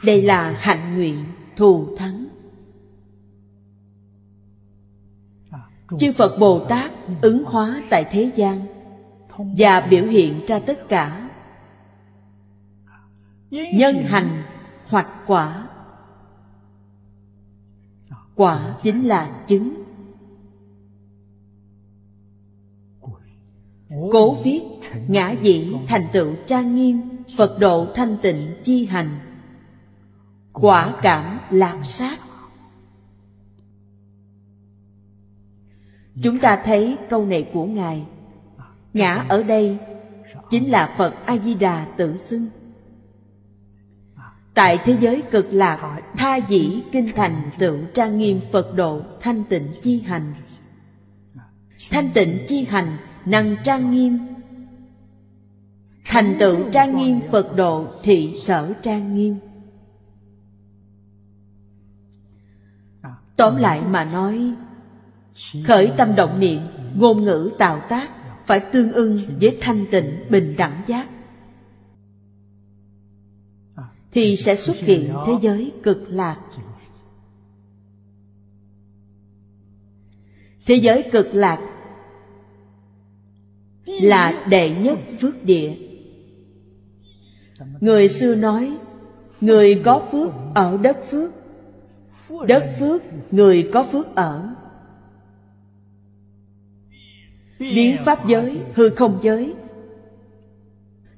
Đây là hạnh nguyện thù thắng. Chư phật bồ tát ứng hóa tại thế gian và biểu hiện ra tất cả. Nhân hành hoặc quả quả chính là chứng. Cố viết, ngã dĩ thành tựu trang nghiêm, phật độ thanh tịnh chi hành. Quả cảm lạc sát. Chúng ta thấy câu này của ngài. Ngã ở đây chính là phật a di đà tự xưng. Tại thế giới cực lạc, Tha dĩ kinh thành tựu trang nghiêm Phật độ Thanh tịnh chi hành. Thanh tịnh chi hành Năng trang nghiêm. Thành tựu trang nghiêm Phật độ Thị sở trang nghiêm. Tóm lại mà nói, Khởi tâm động niệm, Ngôn ngữ tạo tác Phải tương ưng với thanh tịnh bình đẳng giác. Thì sẽ xuất hiện thế giới cực lạc. Thế giới cực lạc là đệ nhất phước địa. Người xưa nói Người có phước ở đất phước Đất phước người có phước ở. Biến pháp giới, hư không giới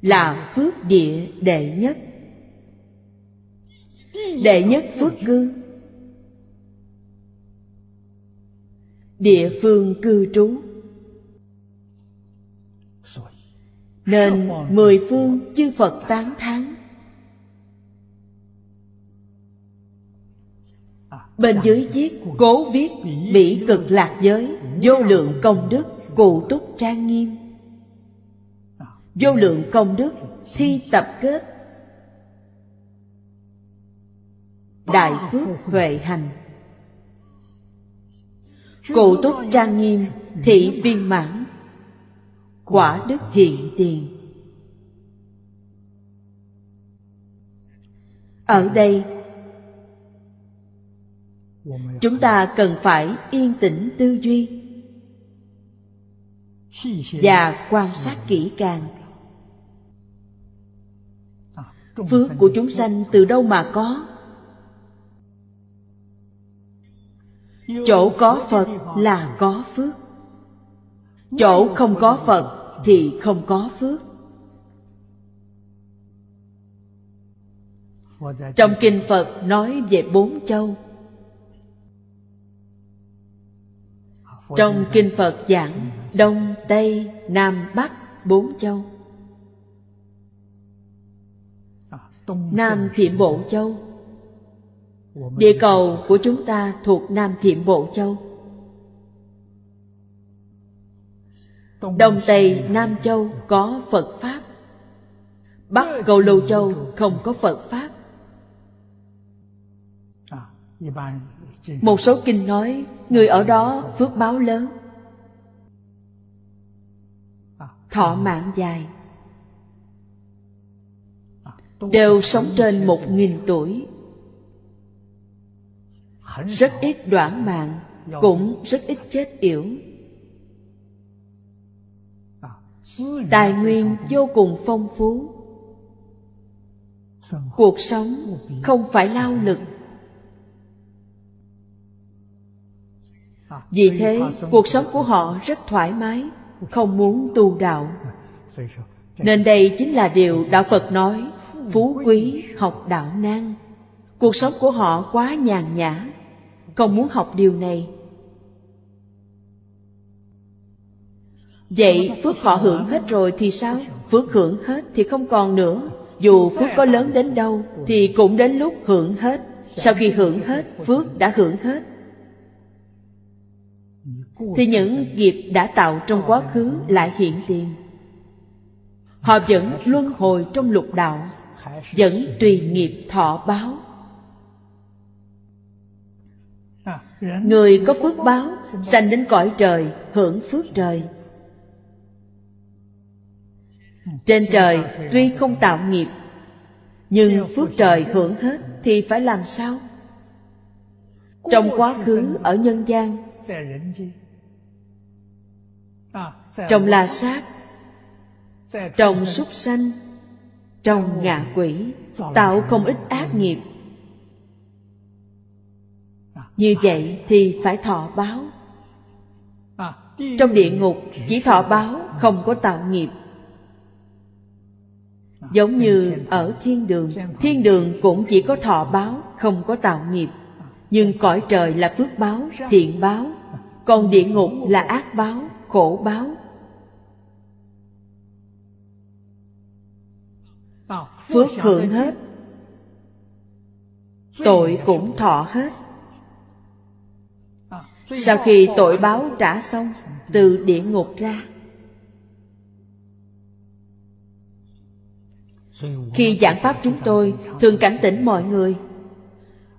Là phước địa đệ nhất. Đệ nhất phước cư Địa phương cư trú. Nên mười phương chư Phật tán thán. Bên dưới viết, Cố viết Bỉ cực lạc giới, Vô lượng công đức, Cụ túc trang nghiêm. Vô lượng công đức, Thi tập kết. Đại phước huệ hành. Cụ túc trang nghiêm, Thị viên mãn. Quả đức hiện tiền. Ở đây, chúng ta cần phải yên tĩnh tư duy và quan sát kỹ càng. Phước của chúng sanh từ đâu mà có? Chỗ có phật là có phước. Chỗ không có phật thì không có phước. Trong kinh phật nói về bốn châu. Trong Kinh Phật giảng Đông, Tây, Nam, Bắc bốn châu. Nam Thiểm Bộ Châu. Địa cầu của chúng ta thuộc Nam Thiểm Bộ Châu. Đông Tây Nam Châu có Phật Pháp. Bắc Cầu Lưu Châu không có Phật Pháp. Một số kinh nói Người ở đó phước báo lớn. Thọ mạng dài. Đều sống trên một nghìn tuổi. Rất ít đoạn mạng Cũng rất ít chết yểu Tài nguyên vô cùng phong phú. Cuộc sống không phải lao lực. Vì thế, cuộc sống của họ rất thoải mái, Không muốn tu đạo. Nên đây chính là điều Đạo Phật nói, Phú quý học đạo nan. Cuộc sống của họ quá nhàn nhã, Không muốn học điều này. Vậy phước họ hưởng hết rồi thì sao? Phước hưởng hết thì không còn nữa. Dù phước có lớn đến đâu Thì cũng đến lúc hưởng hết. Sau khi hưởng hết, Phước đã hưởng hết. Thì những nghiệp đã tạo trong quá khứ lại hiện tiền. Họ vẫn luân hồi trong lục đạo, vẫn tùy nghiệp thọ báo. Người có phước báo sanh đến cõi trời, hưởng phước trời trên trời tuy không tạo nghiệp, nhưng phước trời hưởng hết thì phải làm sao? Trong quá khứ ở nhân gian trong la sát trong súc sanh trong ngạ quỷ, tạo không ít ác nghiệp. Như vậy thì phải thọ báo. Trong địa ngục chỉ thọ báo, không có tạo nghiệp giống như ở thiên đường thiên đường cũng chỉ có thọ báo, không có tạo nghiệp. Nhưng cõi trời là phước báo, thiện báo. Còn địa ngục là ác báo, khổ báo. Phước hưởng hết. Tội cũng thọ hết. Sau khi tội báo trả xong, từ địa ngục ra khi giảng pháp chúng tôi, thường cảnh tỉnh mọi người.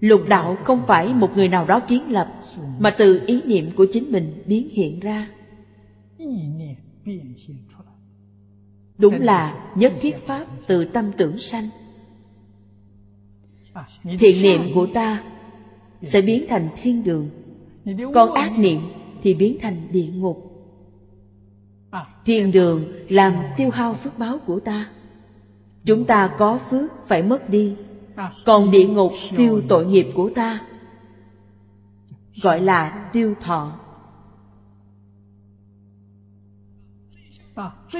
Lục đạo không phải một người nào đó kiến lập, mà từ ý niệm của chính mình biến hiện ra. Đúng là nhất thiết pháp từ tâm tưởng sanh. Thiện niệm của ta sẽ biến thành thiên đường, còn ác niệm thì biến thành địa ngục. Thiên đường làm tiêu hao phước báo của ta chúng ta có phước phải mất đi. Còn địa ngục tiêu tội nghiệp của ta, gọi là tiêu thọ.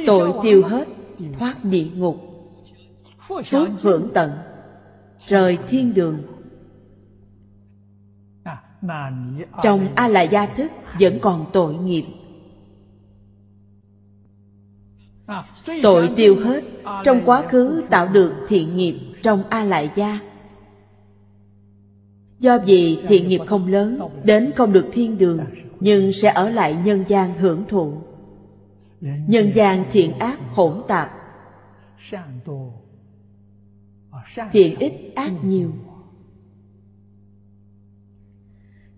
Tội tiêu hết, thoát địa ngục, phước hưởng tận, rời thiên đường. Trong a la gia thức vẫn còn tội nghiệp. Tội tiêu hết, trong quá khứ tạo được thiện nghiệp trong a lại gia do vì thiện nghiệp không lớn, đến không được thiên đường, nhưng sẽ ở lại nhân gian hưởng thụ. Nhân gian thiện ác hỗn tạp. Thiện ít ác nhiều.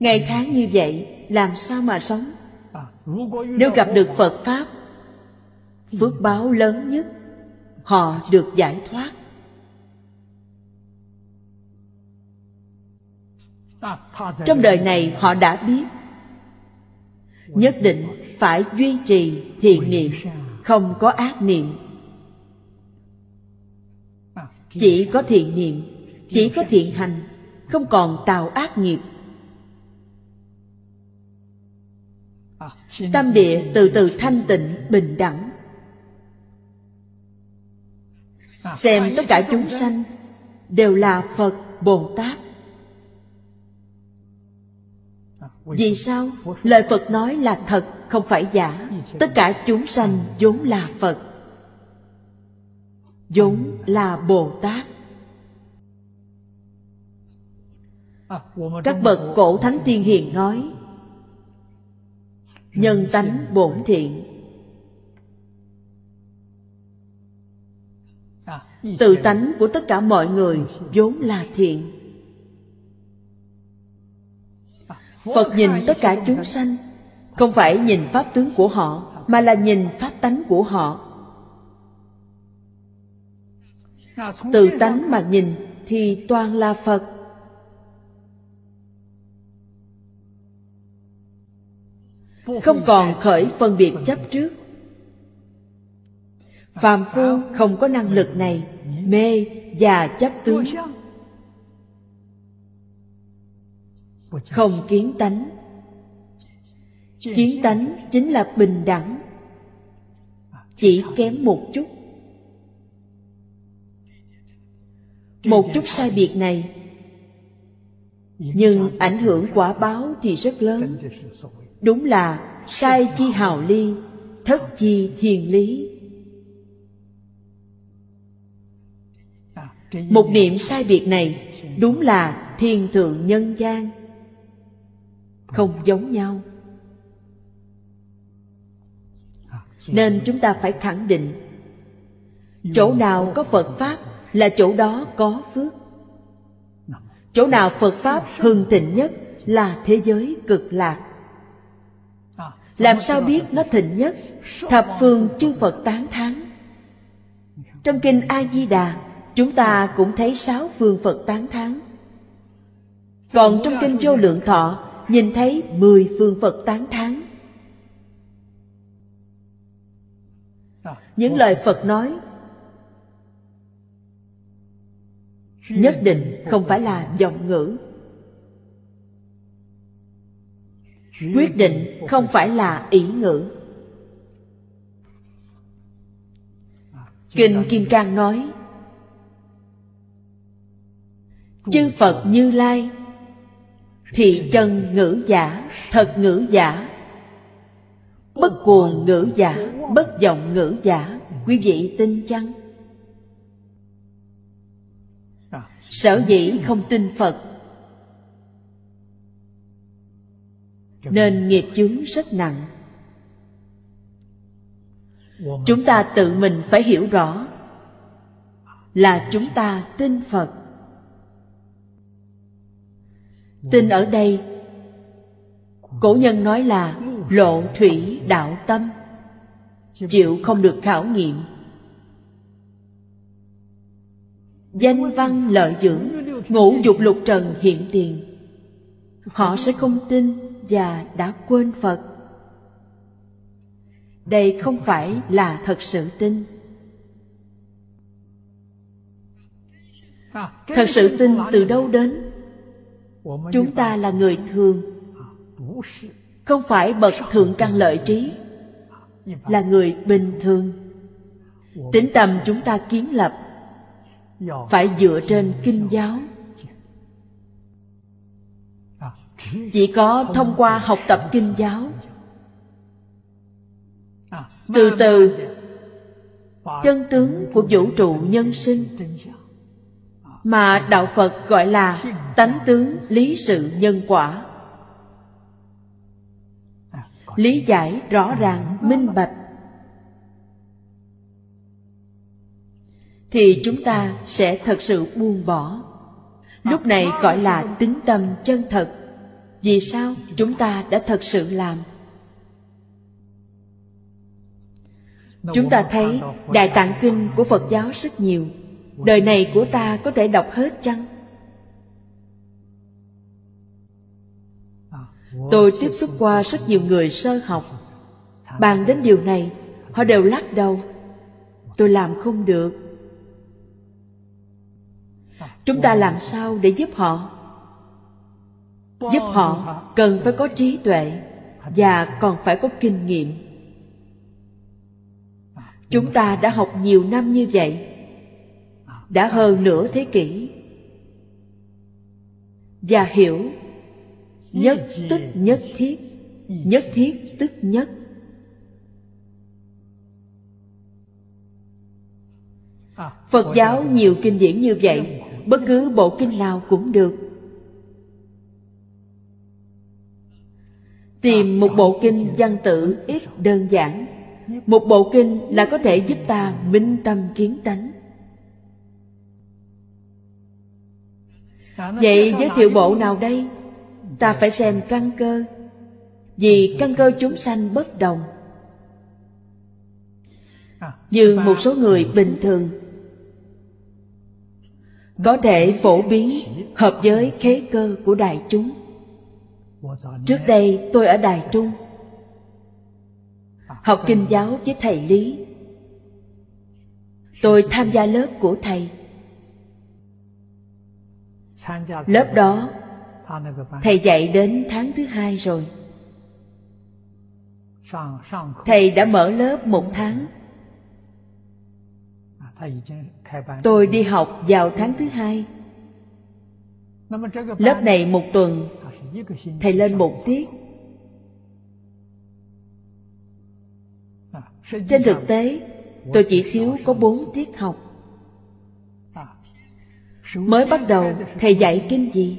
Ngày tháng như vậy, làm sao mà sống? Nếu gặp được phật pháp phước báo lớn nhất. Họ được giải thoát. Trong đời này họ đã biết, nhất định phải duy trì thiện niệm, không có ác niệm. Chỉ có thiện niệm, chỉ có thiện hành, không còn tạo ác nghiệp. Tâm địa từ từ thanh tịnh, bình đẳng. Xem tất cả chúng sanh đều là phật bồ tát. Vì sao? Lời phật nói là thật, không phải giả. Tất cả chúng sanh vốn là phật. Vốn là bồ tát. Các bậc cổ thánh tiên hiền nói, nhân tánh bổn thiện. Tự tánh của tất cả mọi người vốn là thiện. Phật nhìn tất cả chúng sanh, không phải nhìn pháp tướng của họ, mà là nhìn pháp tánh của họ. Tự tánh mà nhìn thì toàn là phật. Không còn khởi phân biệt chấp trước phàm phu không có năng lực này, mê và chấp tướng. Không kiến tánh. Kiến tánh chính là bình đẳng. Chỉ kém một chút. Một chút sai biệt này, nhưng ảnh hưởng quả báo thì rất lớn. Đúng là sai chi hào ly, thất chi thiền lý. Một niệm sai biệt này đúng là thiên thượng nhân gian. Không giống nhau. Nên chúng ta phải khẳng định, chỗ nào có phật pháp là chỗ đó có phước. Chỗ nào phật pháp hưng thịnh nhất là thế giới cực lạc. Làm sao biết nó thịnh nhất? Thập phương chư phật tán thán. Trong kinh a di đà chúng ta cũng thấy sáu phương phật tán thán. Còn trong kinh vô lượng thọ, nhìn thấy mười phương phật tán thán. Những lời phật nói nhất định không phải là giọng ngữ. Quyết định không phải là ý ngữ. Kinh kim cang nói chư phật như lai. Thị chân ngữ giả, thật ngữ giả. Bất cuồng ngữ giả, bất vọng ngữ giả, quý vị tin chăng? Sở dĩ không tin phật. Nên nghiệp chướng rất nặng. Chúng ta tự mình phải hiểu rõ là chúng ta tin phật tin ở đây. Cổ nhân nói là, lộ thủy đạo tâm. Chịu không được khảo nghiệm. Danh văn lợi dưỡng, ngũ dục lục trần hiện tiền. Họ sẽ không tin và đã quên phật. Đây không phải là thật sự tin. Thật sự tin từ đâu đến? Chúng ta là người thường. Không phải bậc thượng căn lợi trí, là người bình thường. Tính tâm chúng ta kiến lập, phải dựa trên kinh giáo. Chỉ có thông qua học tập kinh giáo, từ từ, chân tướng của vũ trụ nhân sinh mà đạo phật gọi là tánh tướng lý sự nhân quả. Lý giải rõ ràng, minh bạch. Thì chúng ta sẽ thật sự buông bỏ. Lúc này gọi là tính tâm chân thật. Vì sao chúng ta đã thật sự làm? Chúng ta thấy đại tạng kinh của phật giáo rất nhiều đời này của ta có thể đọc hết chăng? Tôi tiếp xúc qua rất nhiều người sơ học. Bàn đến điều này, họ đều lắc đầu. Tôi làm không được. Chúng ta làm sao để giúp họ? Giúp họ cần phải có trí tuệ và còn phải có kinh nghiệm. Chúng ta đã học nhiều năm như vậy đã hơn nửa thế kỷ. Và hiểu, nhất tức nhất thiết nhất thiết tức nhất. Phật giáo nhiều kinh điển như vậy, bất cứ bộ kinh nào cũng được. Tìm một bộ kinh văn tự ít đơn giản. Một bộ kinh là có thể giúp ta minh tâm kiến tánh. Vậy giới thiệu bộ nào đây? ta phải xem căn cơ. Vì căn cơ chúng sanh bất đồng. Như một số người bình thường. Có thể phổ biến hợp với khế cơ của đại chúng. Trước đây tôi ở đài trung học kinh giáo với thầy lý. Tôi tham gia lớp của thầy lớp đó thầy dạy đến tháng thứ hai rồi. Thầy đã mở lớp một tháng. Tôi đi học vào tháng thứ hai. Lớp này một tuần thầy lên một tiết. Trên thực tế tôi chỉ thiếu có bốn tiết học mới bắt đầu, thầy dạy kinh gì?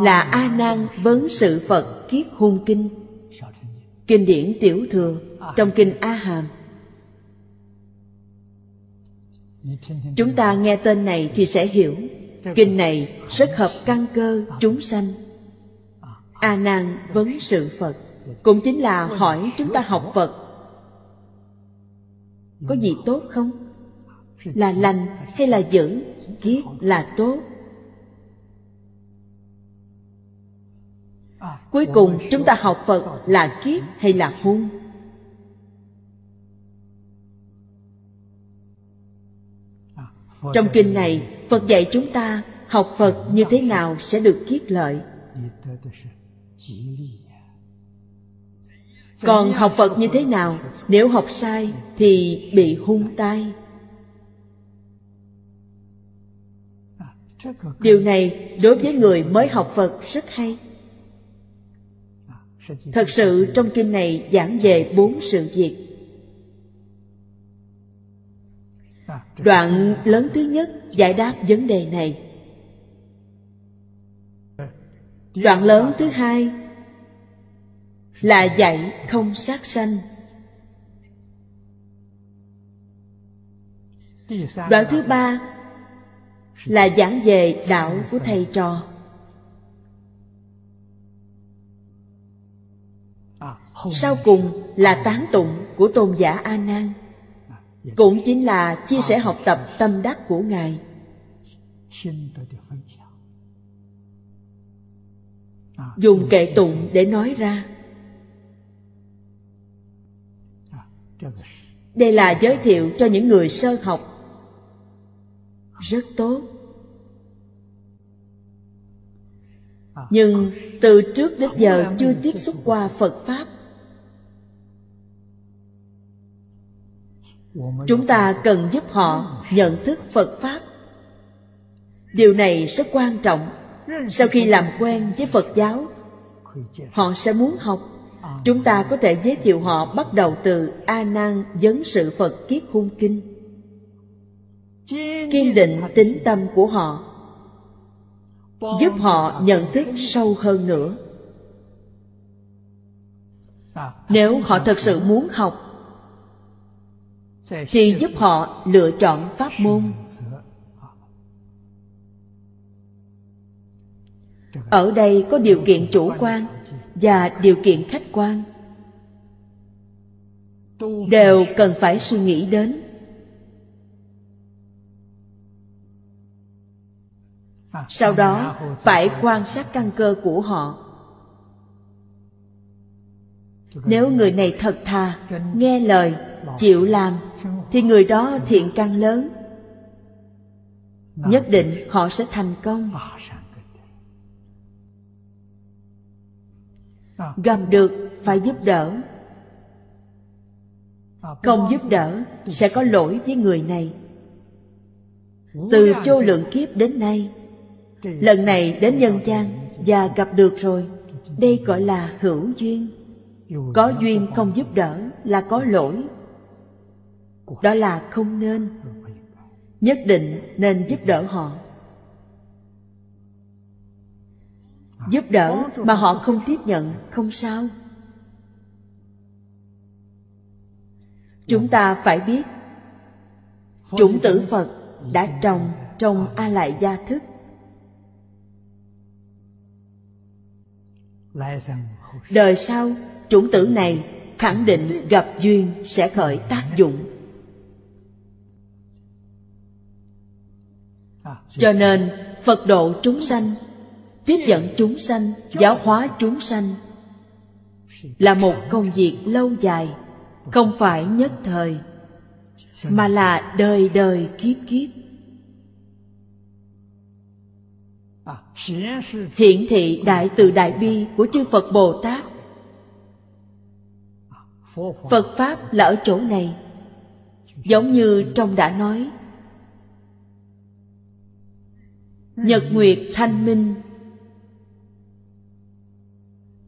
Là a nan vấn sự phật kiết hung kinh. Kinh điển tiểu thừa trong kinh a hàm. Chúng ta nghe tên này thì sẽ hiểu. Kinh này rất hợp căn cơ, chúng sanh. A nan vấn sự phật, cũng chính là hỏi chúng ta học phật. Có gì tốt không? Là lành hay là dữ kiết là tốt. Cuối cùng, chúng ta học phật là kiết hay là hung? Trong kinh này, phật dạy chúng ta học phật như thế nào sẽ được kiết lợi. Còn học phật như thế nào, nếu học sai thì bị hung tai? Điều này đối với người mới học phật rất hay. Thật sự trong kinh này giảng về bốn sự việc. Đoạn lớn thứ nhất giải đáp vấn đề này. Đoạn lớn thứ hai là dạy không sát sanh. Đoạn thứ ba là giảng về đạo của thầy trò. Sau cùng là tán tụng của tôn giả a nan. Cũng chính là chia sẻ học tập tâm đắc của ngài. Dùng kệ tụng để nói ra. Đây là giới thiệu cho những người sơ học rất tốt. Nhưng từ trước đến giờ chưa tiếp xúc qua phật pháp. Chúng ta cần giúp họ nhận thức phật pháp. Điều này rất quan trọng. Sau khi làm quen với phật giáo họ sẽ muốn học. Chúng ta có thể giới thiệu họ bắt đầu từ a nan vấn sự phật kiết hung kinh kiên định tính tâm của họ, giúp họ nhận thức sâu hơn nữa. Nếu họ thật sự muốn học, thì giúp họ lựa chọn pháp môn. Ở đây có điều kiện chủ quan và điều kiện khách quan. Đều cần phải suy nghĩ đến. Sau đó, phải quan sát căn cơ của họ. Nếu người này thật thà, nghe lời, chịu làm, thì người đó thiện căn lớn. Nhất định họ sẽ thành công. Gặp được phải giúp đỡ. Không giúp đỡ sẽ có lỗi với người này. Từ vô lượng kiếp đến nay lần này đến nhân gian và gặp được rồi. Đây gọi là hữu duyên. Có duyên không giúp đỡ là có lỗi. Đó là không nên. Nhất định nên giúp đỡ họ. Giúp đỡ mà họ không tiếp nhận, không sao. Chúng ta phải biết, chủng tử phật đã trồng trong a lại gia thức. Đời sau chủng tử này khẳng định gặp duyên sẽ khởi tác dụng. Cho nên phật độ chúng sanh tiếp dẫn chúng sanh giáo hóa chúng sanh là một công việc lâu dài không phải nhất thời mà là đời đời kiếp kiếp hiển thị đại từ đại bi của chư phật bồ tát. Phật pháp là ở chỗ này, giống như trong đã nói. Nhật nguyệt thanh minh.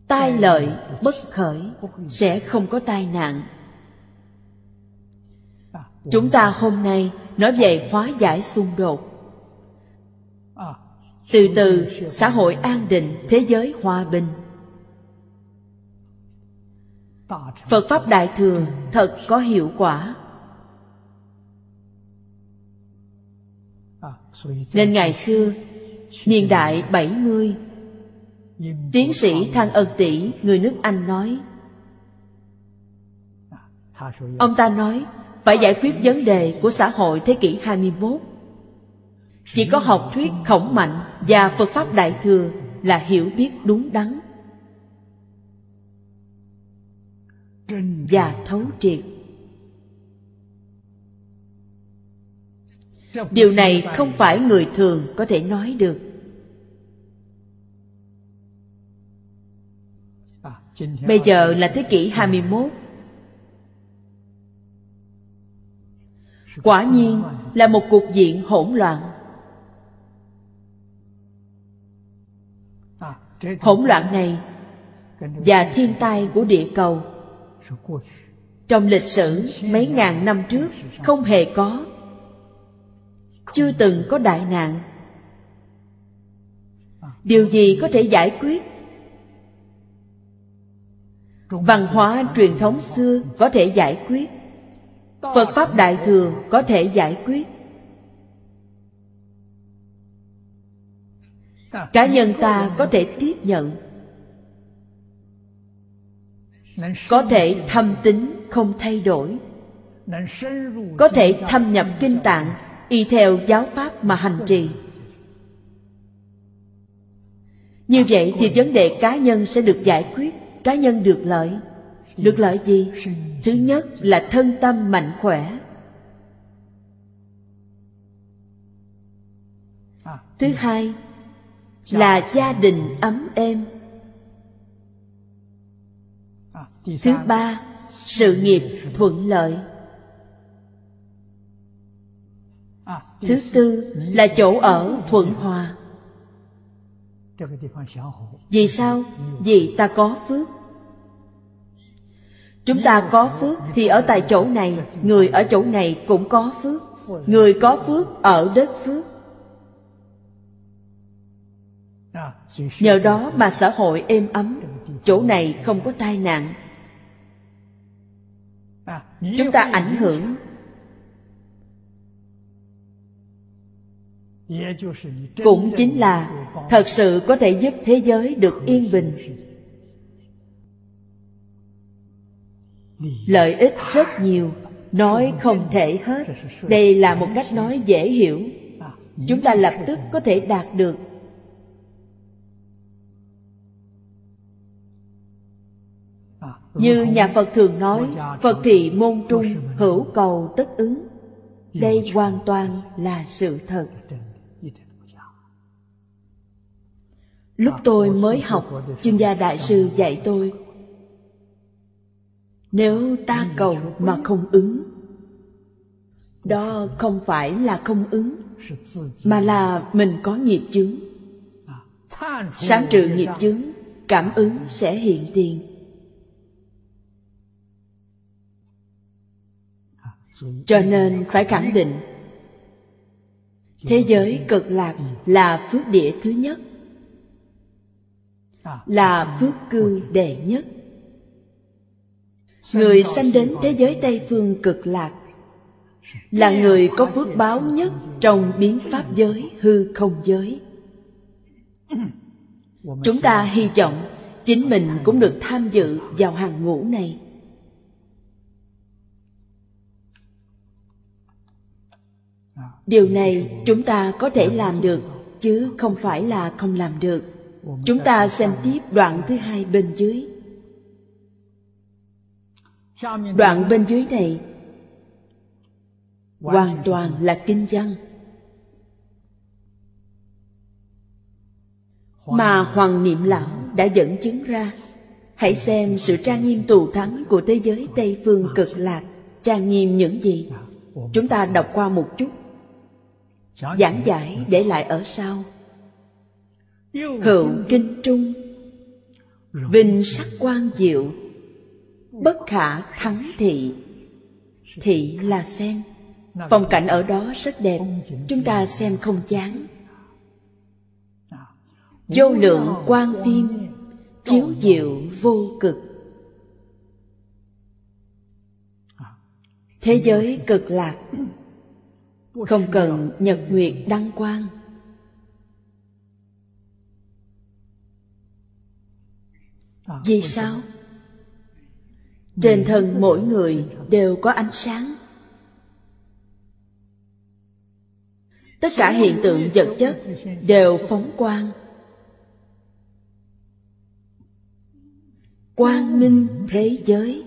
Tai lợi bất khởi, sẽ không có tai nạn. Chúng ta hôm nay nói về hóa giải xung đột từ từ, xã hội an định, thế giới hòa bình. Phật pháp đại thừa thật có hiệu quả. Nên ngày xưa, niên đại 70 Tiến sĩ Thăng Ân Tỷ người nước Anh nói, Ông ta nói, phải giải quyết vấn đề của xã hội thế kỷ 21 chỉ có học thuyết khổng mạnh và Phật Pháp Đại Thừa là hiểu biết đúng đắn. Và thấu triệt. Điều này không phải người thường có thể nói được. Bây giờ là thế kỷ 21 Quả nhiên là một cuộc diện hỗn loạn. Hỗn loạn này Và thiên tai của địa cầu Trong lịch sử mấy ngàn năm trước Không hề có, Chưa từng có đại nạn. Điều gì có thể giải quyết? Văn hóa truyền thống xưa có thể giải quyết, phật pháp đại thừa có thể giải quyết. Cá nhân ta có thể tiếp nhận. Có thể thâm tính không thay đổi. Có thể thâm nhập kinh tạng y theo giáo pháp mà hành trì. Như vậy thì vấn đề cá nhân sẽ được giải quyết cá nhân được lợi. Được lợi gì? Thứ nhất là thân tâm mạnh khỏe. Thứ hai là gia đình ấm êm. Thứ ba sự nghiệp thuận lợi. Thứ tư là chỗ ở thuận hòa. Vì sao? Vì ta có phước. Chúng ta có phước thì ở tại chỗ này người ở chỗ này cũng có phước. Người có phước ở đất phước nhờ đó mà xã hội êm ấm. Chỗ này không có tai nạn. Chúng ta ảnh hưởng. Cũng chính là thật sự có thể giúp thế giới được yên bình. Lợi ích rất nhiều, nói không thể hết. Đây là một cách nói dễ hiểu. Chúng ta lập tức có thể đạt được như nhà phật thường nói, phật thị môn trung hữu cầu tất ứng. Đây hoàn toàn là sự thật. Lúc tôi mới học, chuyên gia đại sư dạy tôi, nếu ta cầu mà không ứng, đó không phải là không ứng, mà là mình có nghiệp chướng. Sáng trừ nghiệp chướng, cảm ứng sẽ hiện tiền. Cho nên phải khẳng định, thế giới cực lạc là phước địa thứ nhất, là phước cư đệ nhất. Người sanh đến thế giới tây phương cực lạc là người có phước báo nhất trong biến pháp giới, hư không giới. Chúng ta hy vọng chính mình cũng được tham dự vào hàng ngũ này. Điều này chúng ta có thể làm được, chứ không phải là không làm được. Chúng ta xem tiếp đoạn thứ hai bên dưới. Đoạn bên dưới này. Hoàn toàn là kinh văn. Mà hoàng niệm lão đã dẫn chứng ra. Hãy xem sự trang nghiêm tù thắng của thế giới tây phương cực lạc, trang nghiêm những gì. Chúng ta đọc qua một chút giảng giải để lại ở sau. Hữu kinh trung. Vinh sắc quan diệu. Bất khả thắng thị. Thị là xem phong cảnh ở đó rất đẹp. Chúng ta xem không chán. Vô lượng quan phim chiếu diệu vô cực. Thế giới cực lạc không cần nhật nguyệt đăng quang. Vì sao? trên thân mỗi người đều có ánh sáng. Tất cả hiện tượng vật chất đều phóng quang. Quang minh thế giới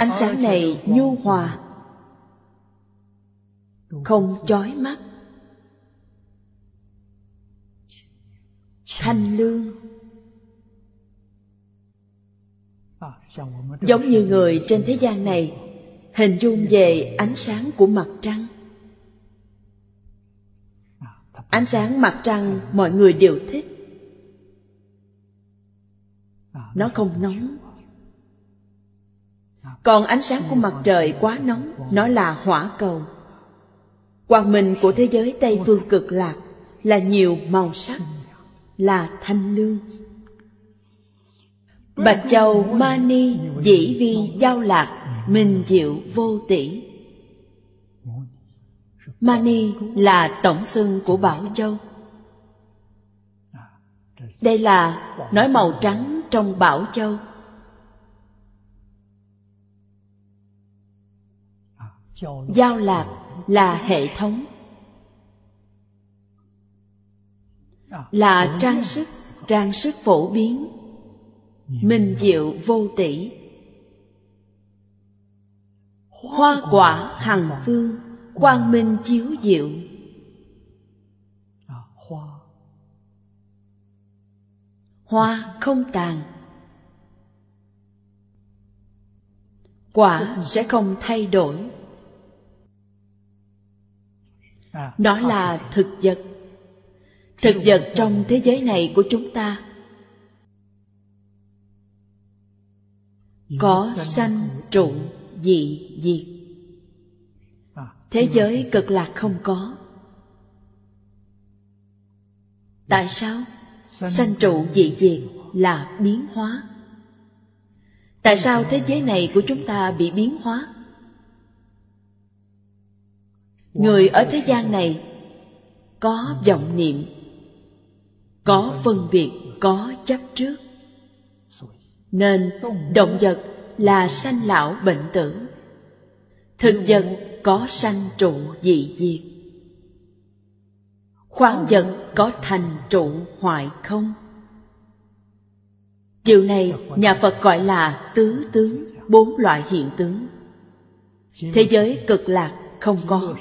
ánh sáng này nhu hòa, không chói mắt. Thanh lương, giống như người trên thế gian này, hình dung về ánh sáng của mặt trăng. Ánh sáng mặt trăng mọi người đều thích. Nó không nóng còn ánh sáng của mặt trời quá nóng, nó là hỏa cầu. Quang minh của thế giới tây phương cực lạc là nhiều màu sắc, là thanh lương. Bạch Châu Mani dĩ vi, giao lạc, Minh diệu, vô tỷ. Mani là tổng xưng của Bảo Châu. Đây là nói màu trắng trong Bảo Châu. Giao lạc là hệ thống. Là trang sức, trang sức phổ biến. Minh diệu vô tỷ. Hoa quả hằng phương Quang minh chiếu diệu. Hoa không tàn. Quả sẽ không thay đổi. Nó là thực vật. Thực vật trong thế giới này của chúng ta. Có sanh trụ dị diệt. Thế giới cực lạc không có. Tại sao? Sanh trụ dị diệt là biến hóa. Tại sao thế giới này của chúng ta bị biến hóa? Người ở thế gian này Có vọng niệm Có phân biệt Có chấp trước. Nên động vật là sanh lão bệnh tử Thực vật có sanh trụ dị diệt. Khoáng vật có thành trụ hoại không? Điều này nhà Phật gọi là tứ tướng, bốn loại hiện tướng. Thế giới cực lạc không có.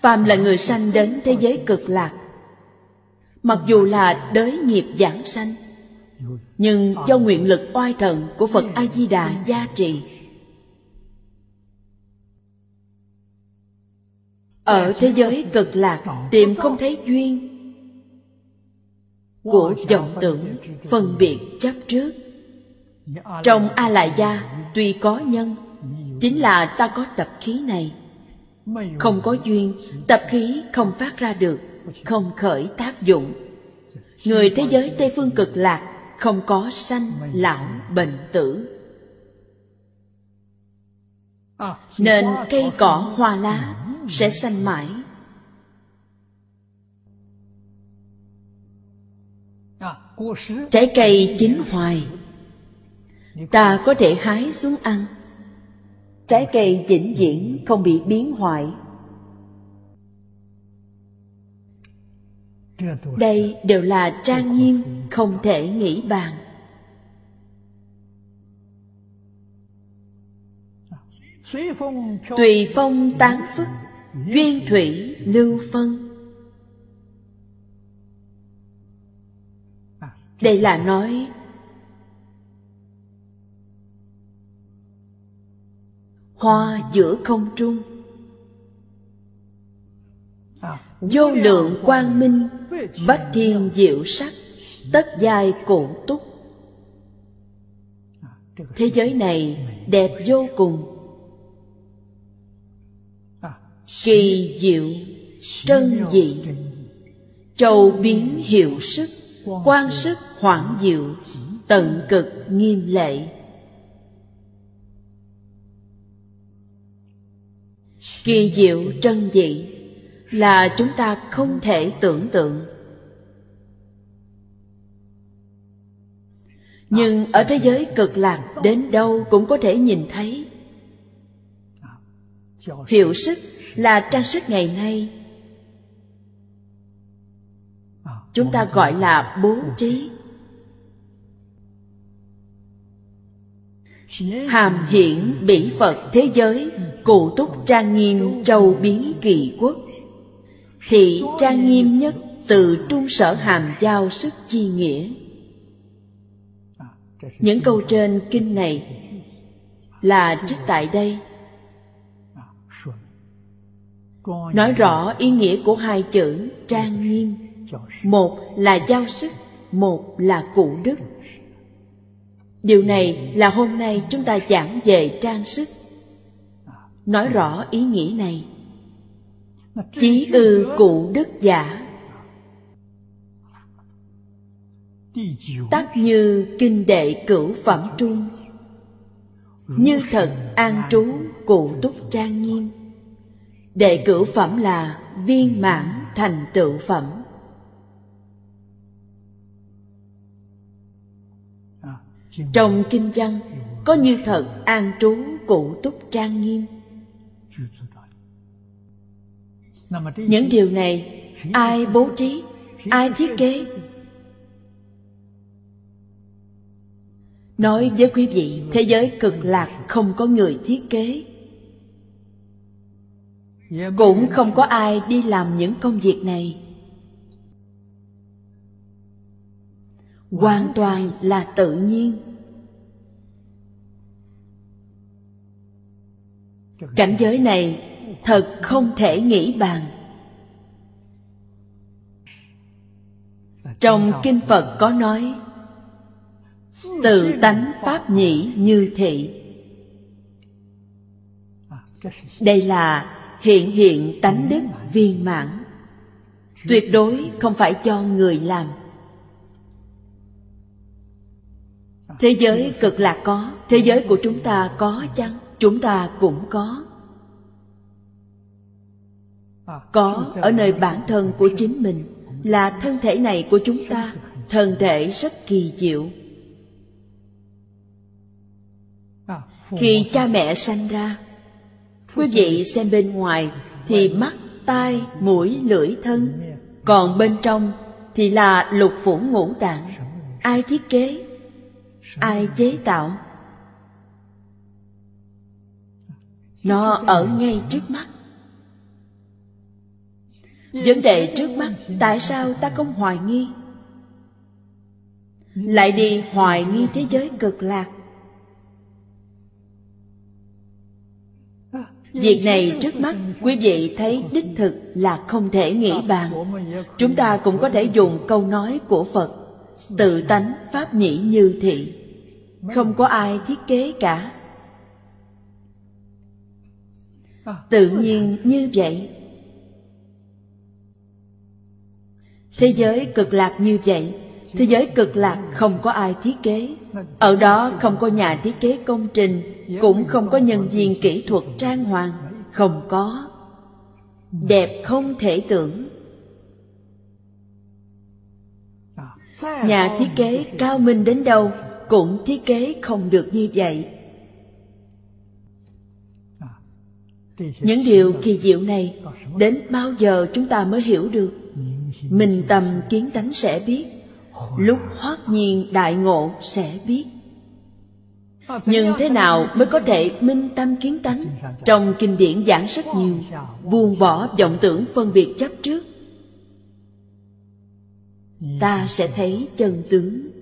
Phàm là người sanh đến thế giới cực lạc, mặc dù là đới nghiệp giảng sanh, nhưng do nguyện lực oai thần của Phật A Di Đà gia trì, ở thế giới cực lạc tìm không thấy duyên của vọng tưởng phân biệt chấp trước. Trong a la gia tuy có nhân chính là ta có tập khí này không có duyên, tập khí không phát ra được, không khởi tác dụng. Người thế giới tây phương cực lạc không có sanh, lão, bệnh tử. Nên cây cỏ, hoa lá sẽ sanh mãi. Trái cây chín hoài, Ta có thể hái xuống ăn. Trái cây vĩnh viễn không bị biến hoại. Đây đều là trang nghiêm Không thể nghĩ bàn. Tùy phong tán phức, Duyên thủy lưu phân. Đây là nói hoa giữa không trung. Vô lượng quang minh, bách thiên diệu sắc, tất giai cổ túc. Thế giới này đẹp vô cùng. Kỳ diệu, trân dị. Châu biến hiệu sức quan sức hoảng diệu, tận cực, nghiêm lệ. Kỳ diệu trân dị là chúng ta không thể tưởng tượng. Nhưng ở thế giới cực lạc đến đâu cũng có thể nhìn thấy. Hiệu sức là trang sức ngày nay. Chúng ta gọi là bố trí. Hàm hiển bỉ phật thế giới, cụ túc trang nghiêm châu biến kỳ quốc. Thị trang nghiêm nhất từ trung sở hàm giao sức chi nghĩa. Những câu trên kinh này là trích tại đây. Nói rõ ý nghĩa của hai chữ trang nghiêm. Một là giao sức, một là cụ đức điều này là hôm nay chúng ta giảng về trang sức. Nói rõ ý nghĩa này. Chí ư cụ đức giả. Tắc như kinh đệ cửu phẩm trung. Như thật an trú cụ túc trang nghiêm. Đệ cửu phẩm là viên mãn thành tựu phẩm. Trong kinh văn, có như thật an trú cụ túc trang nghiêm. Những điều này ai bố trí, ai thiết kế? Nói với quý vị, thế giới cực lạc không có người thiết kế. Cũng không có ai đi làm những công việc này. Hoàn toàn là tự nhiên. Cảnh giới này thật không thể nghĩ bàn. Trong kinh phật có nói, tự tánh pháp nhĩ như thị. Đây là hiện hiện tánh đức viên mãn. Tuyệt đối không phải cho người làm. Thế giới cực lạc có, thế giới của chúng ta có chăng? Chúng ta cũng có. Có ở nơi bản thân của chính mình là thân thể này của chúng ta, thân thể rất kỳ diệu. Khi cha mẹ sanh ra, quý vị xem bên ngoài thì mắt, tai, mũi, lưỡi, thân. Còn bên trong thì là lục phủ ngũ tạng. Ai thiết kế? Ai chế tạo? Nó ở ngay trước mắt. Vấn đề trước mắt, tại sao ta không hoài nghi? Lại đi hoài nghi thế giới cực lạc. Việc này trước mắt, quý vị thấy đích thực là không thể nghĩ bàn. Chúng ta cũng có thể dùng câu nói của Phật, Tự tánh pháp nhĩ như thị. Không có ai thiết kế cả. Tự nhiên như vậy. Thế giới cực lạc như vậy. Thế giới cực lạc không có ai thiết kế. Ở đó không có nhà thiết kế công trình, Cũng không có nhân viên kỹ thuật trang hoàng. Không có. Đẹp không thể tưởng. Nhà thiết kế cao minh đến đâu? Cũng thiết kế không được như vậy. Những điều kỳ diệu này, Đến bao giờ chúng ta mới hiểu được? Mình tầm kiến tánh sẽ biết, Lúc hoát nhiên đại ngộ sẽ biết. Nhưng thế nào mới có thể minh tâm kiến tánh? Trong kinh điển giảng rất nhiều, Buông bỏ vọng tưởng phân biệt chấp trước. Ta sẽ thấy chân tướng.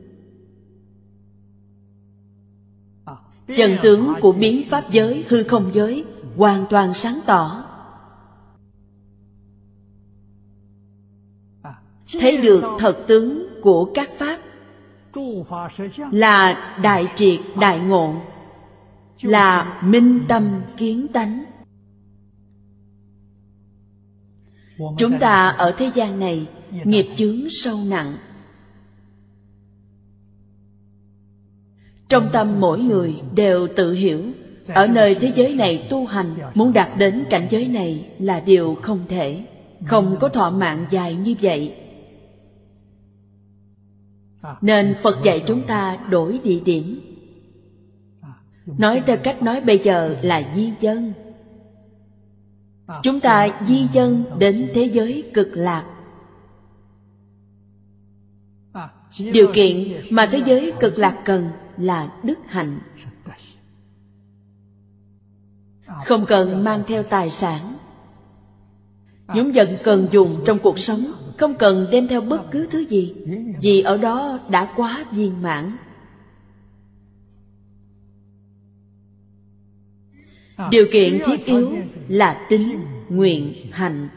Chân tướng của biến pháp giới, hư không giới Hoàn toàn sáng tỏ. Thấy được thật tướng của các pháp là đại triệt đại ngộ là minh tâm kiến tánh. Chúng ta ở thế gian này nghiệp chướng sâu nặng. Trong tâm mỗi người đều tự hiểu. Ở nơi thế giới này tu hành, muốn đạt đến cảnh giới này là điều không thể. Không có thọ mạng dài như vậy. Nên phật dạy chúng ta đổi địa điểm. Nói theo cách nói bây giờ là di dân. Chúng ta di dân đến thế giới cực lạc. Điều kiện mà thế giới cực lạc cần là đức hạnh. Không cần mang theo tài sản. Những vật cần dùng trong cuộc sống không cần đem theo bất cứ thứ gì, vì ở đó đã quá viên mãn. Điều kiện thiết yếu là tính nguyện hành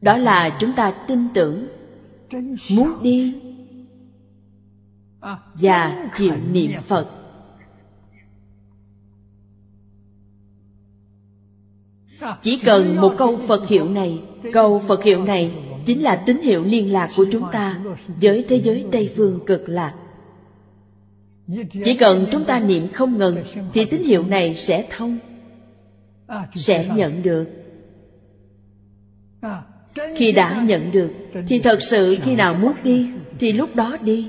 đó là chúng ta tin tưởng. Muốn đi và chịu niệm phật chỉ cần một câu phật hiệu này câu phật hiệu này chính là tín hiệu liên lạc của chúng ta với thế giới Tây Phương cực lạc. Chỉ cần chúng ta niệm không ngừng thì tín hiệu này sẽ thông, sẽ nhận được. Khi đã nhận được thì thật sự khi nào muốn đi thì lúc đó đi.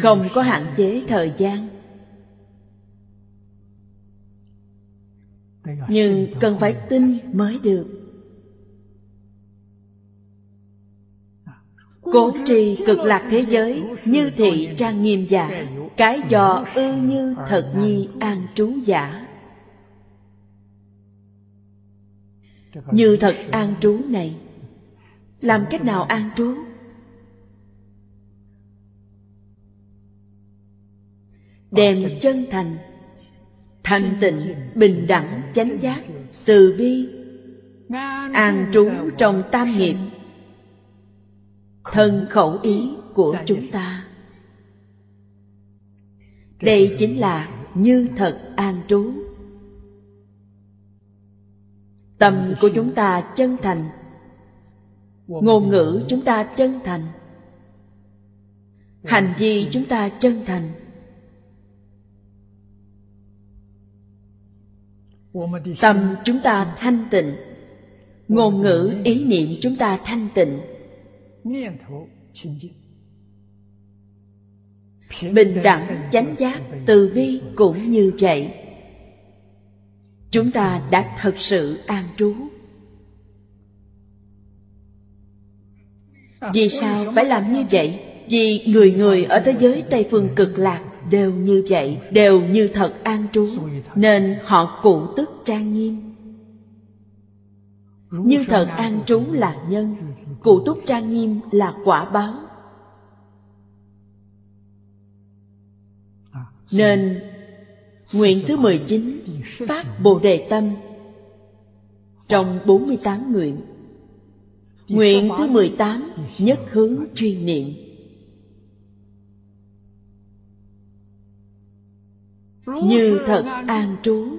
Không có hạn chế thời gian. nhưng cần phải tin mới được. Cố trì cực lạc thế giới như thị trang nghiêm giả cái dò ư như thật nhi an trú giả. Như thật an trú này làm cách nào an trú đem chân thành. Thanh tịnh, bình đẳng, chánh giác, từ bi. An trú trong tam nghiệp. Thân khẩu ý của chúng ta. Đây chính là như thật an trú. Tâm của chúng ta chân thành. Ngôn ngữ chúng ta chân thành. Hành vi chúng ta chân thành. Tâm chúng ta thanh tịnh. Ngôn ngữ ý niệm chúng ta thanh tịnh. Bình đẳng chánh giác từ bi cũng như vậy. Chúng ta đã thật sự an trú. Vì sao phải làm như vậy? Vì người người ở thế giới tây phương cực lạc đều như vậy, đều như thật an trú, nên họ cụ tức trang nghiêm. Như thật an trú là nhân, cụ túc trang nghiêm là quả báo. Nên, nguyện thứ 19 phát Bồ Đề Tâm. Trong 48 nguyện Nguyện thứ 18 nhất hướng chuyên niệm. Như thật an trú.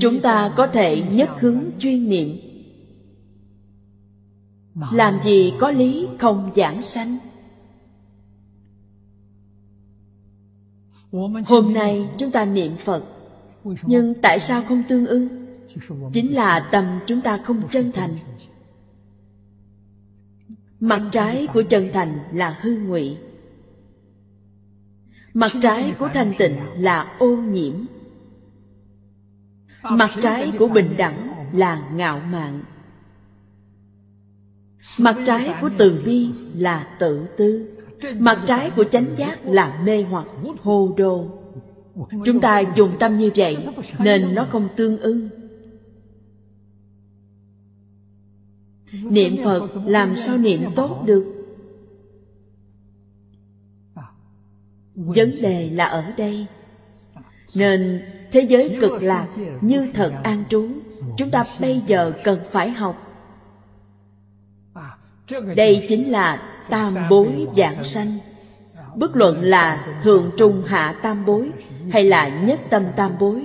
Chúng ta có thể nhất hướng chuyên niệm. Làm gì có lý không giảng sanh. Hôm nay chúng ta niệm phật. Nhưng tại sao không tương ưng? Chính là tâm chúng ta không chân thành. Mặt trái của chân thành là hư ngụy mặt trái của thanh tịnh là ô nhiễm. Mặt trái của bình đẳng là ngạo mạn. Mặt trái của từ bi là tự tư. Mặt trái của chánh giác là mê hoặc hồ đồ chúng ta dùng tâm như vậy nên nó không tương ưng niệm phật làm sao niệm tốt được? Vấn đề là ở đây. Nên thế giới cực lạc như thật an trú, chúng ta bây giờ cần phải học. Đây chính là tam bối giảng sanh. Bất luận là thường trung hạ tam bối hay là nhất tâm tam bối,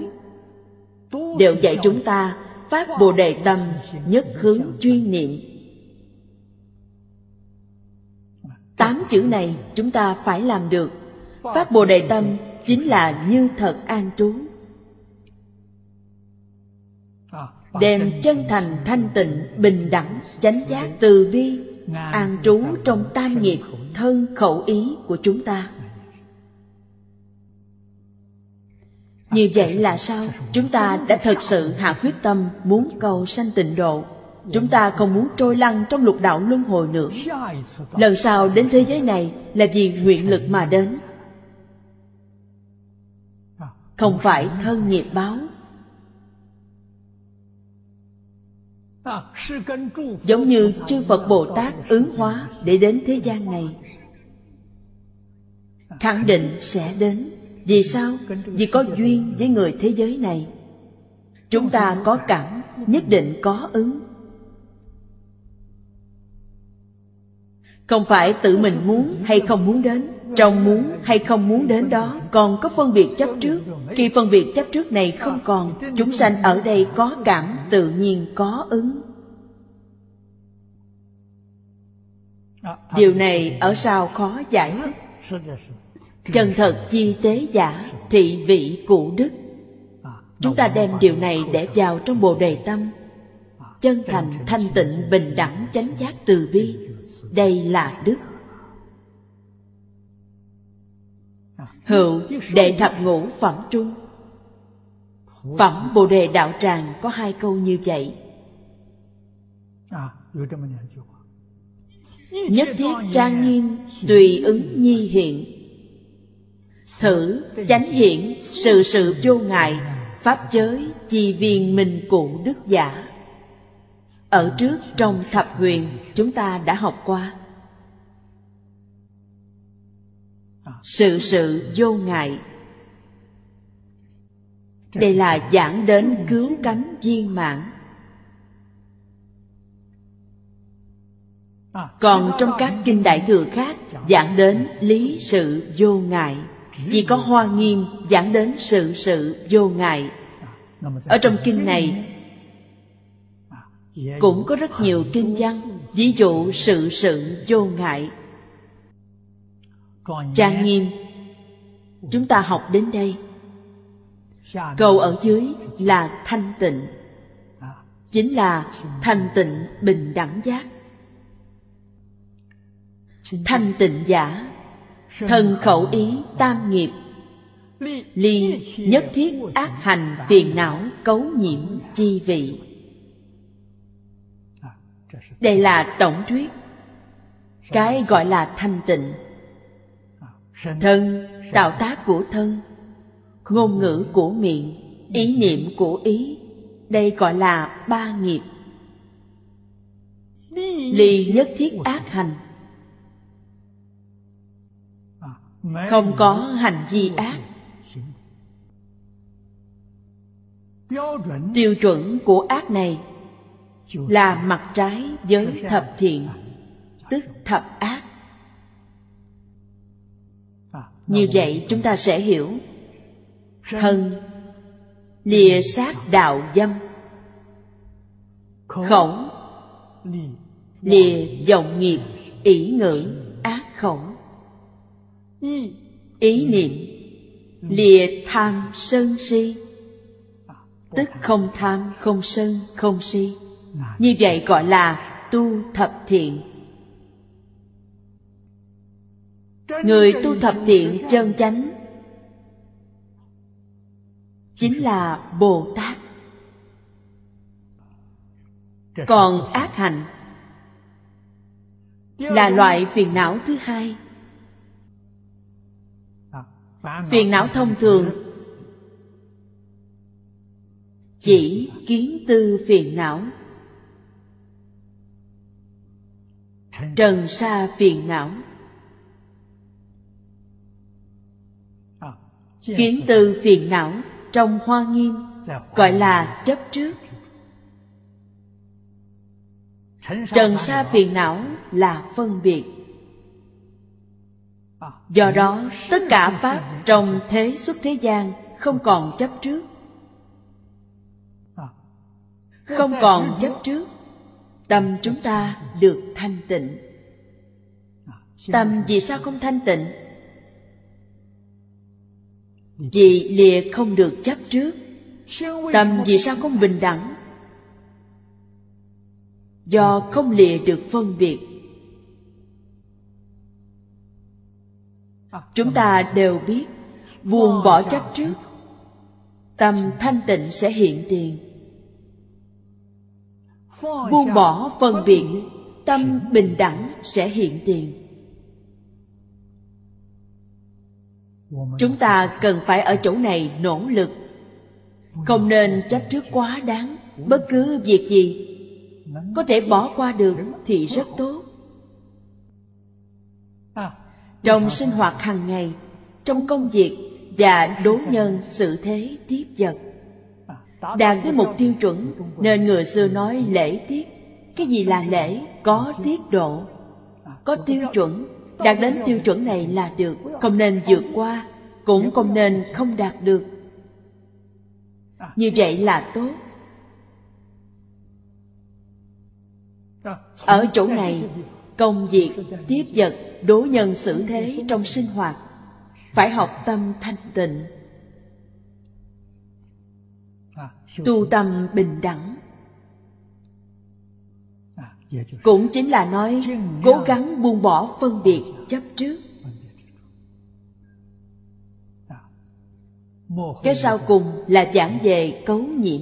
đều dạy chúng ta phát bồ đề tâm nhất hướng chuyên niệm. Tám chữ này chúng ta phải làm được phát bồ đề tâm chính là như thật an trú. Đem chân thành thanh tịnh, bình đẳng, chánh giác từ bi, an trú trong tam nghiệp, thân khẩu ý của chúng ta. Như vậy là sao? Chúng ta đã thật sự hạ quyết tâm muốn cầu sanh tịnh độ. Chúng ta không muốn trôi lăn trong lục đạo luân hồi nữa. Lần sau đến thế giới này là vì nguyện lực mà đến không phải thân nghiệp báo. Giống như chư phật bồ tát ứng hóa để đến thế gian này. Khẳng định sẽ đến. Vì sao? Vì có duyên với người thế giới này. Chúng ta có cảm, nhất định có ứng. Không phải tự mình muốn hay không muốn đến trong muốn hay không muốn đến đó, còn có phân biệt chấp trước. Khi phân biệt chấp trước này không còn, chúng sanh ở đây có cảm, tự nhiên có ứng. Điều này ở sao khó giải thích. Chân thật, chi tế giả, thị vị, cụ đức. Chúng ta đem điều này để vào trong bồ đề tâm. Chân thành, thanh tịnh, bình đẳng, chánh giác từ bi. Đây là đức. Hữu đệ thập ngũ phẩm trung. Phẩm bồ đề đạo tràng có hai câu như vậy. Nhất thiết trang nghiêm tùy ứng nhi hiện. Thử chánh hiển sự sự vô ngại, pháp giới chi viên minh cụ đức giả. Ở trước trong thập huyền, chúng ta đã học qua. Sự sự vô ngại. Đây là giảng đến cứu cánh viên mãn. Còn trong các kinh đại thừa khác, giảng đến lý sự vô ngại. Chỉ có hoa nghiêm giảng đến sự sự vô ngại. Ở trong kinh này, cũng có rất nhiều kinh văn, ví dụ sự sự vô ngại trang nghiêm, chúng ta học đến đây. Câu ở dưới là thanh tịnh, chính là thanh tịnh bình đẳng giác. Thanh tịnh giả, thân khẩu ý tam nghiệp, ly nhất thiết ác hành phiền não cấu nhiễm chi vị. Đây là tổng thuyết, cái gọi là thanh tịnh thân tạo tác của thân ngôn ngữ của miệng ý niệm của ý. Đây gọi là ba nghiệp. Ly nhất thiết ác hành. Không có hành vi ác. tiêu chuẩn. Của ác này là mặt trái với thập thiện tức thập ác như vậy chúng ta sẽ hiểu. Thân lìa sát đạo dâm. Khẩu. Lìa vọng nghiệp ỷ ngữ ác khẩu. Ý niệm lìa tham sân si. Tức không tham không sân không si. Như vậy. gọi là tu thập thiện người tu thập thiện chân chánh chính là bồ tát còn ác hạnh là loại phiền não thứ hai. Phiền não thông thường chỉ kiến tư phiền não. Trần sa phiền não. Kiến tư phiền não trong hoa nghiêm, gọi là chấp trước. Trần sa phiền não là phân biệt. Do đó, tất cả pháp trong thế xuất thế gian không còn chấp trước. Không còn chấp trước, tâm chúng ta được thanh tịnh. Tâm vì sao không thanh tịnh? Vì lìa không được chấp trước. Tâm vì sao không bình đẳng? Do không lìa được phân biệt. Chúng ta đều biết, buông bỏ chấp trước, tâm thanh tịnh sẽ hiện tiền. Buông bỏ phân biệt, tâm bình đẳng sẽ hiện tiền. Chúng ta cần phải ở chỗ này nỗ lực. Không nên chấp trước quá đáng. Bất cứ việc gì có thể bỏ qua được thì rất tốt. Trong sinh hoạt hàng ngày, trong công việc và đối nhân sự thế tiếp vật, đạt tới một tiêu chuẩn nên người xưa nói lễ tiết. Cái gì là lễ? Có tiết độ, có tiêu chuẩn đạt đến tiêu chuẩn này là được, không nên vượt qua, cũng không nên không đạt được. Như vậy là tốt. Ở chỗ này, công việc, tiếp vật, đối nhân xử thế trong sinh hoạt, phải học tâm thanh tịnh. Tu tâm bình đẳng cũng chính là nói, cố gắng buông bỏ phân biệt chấp trước. Cái sau cùng là giảng về cấu nhiễm.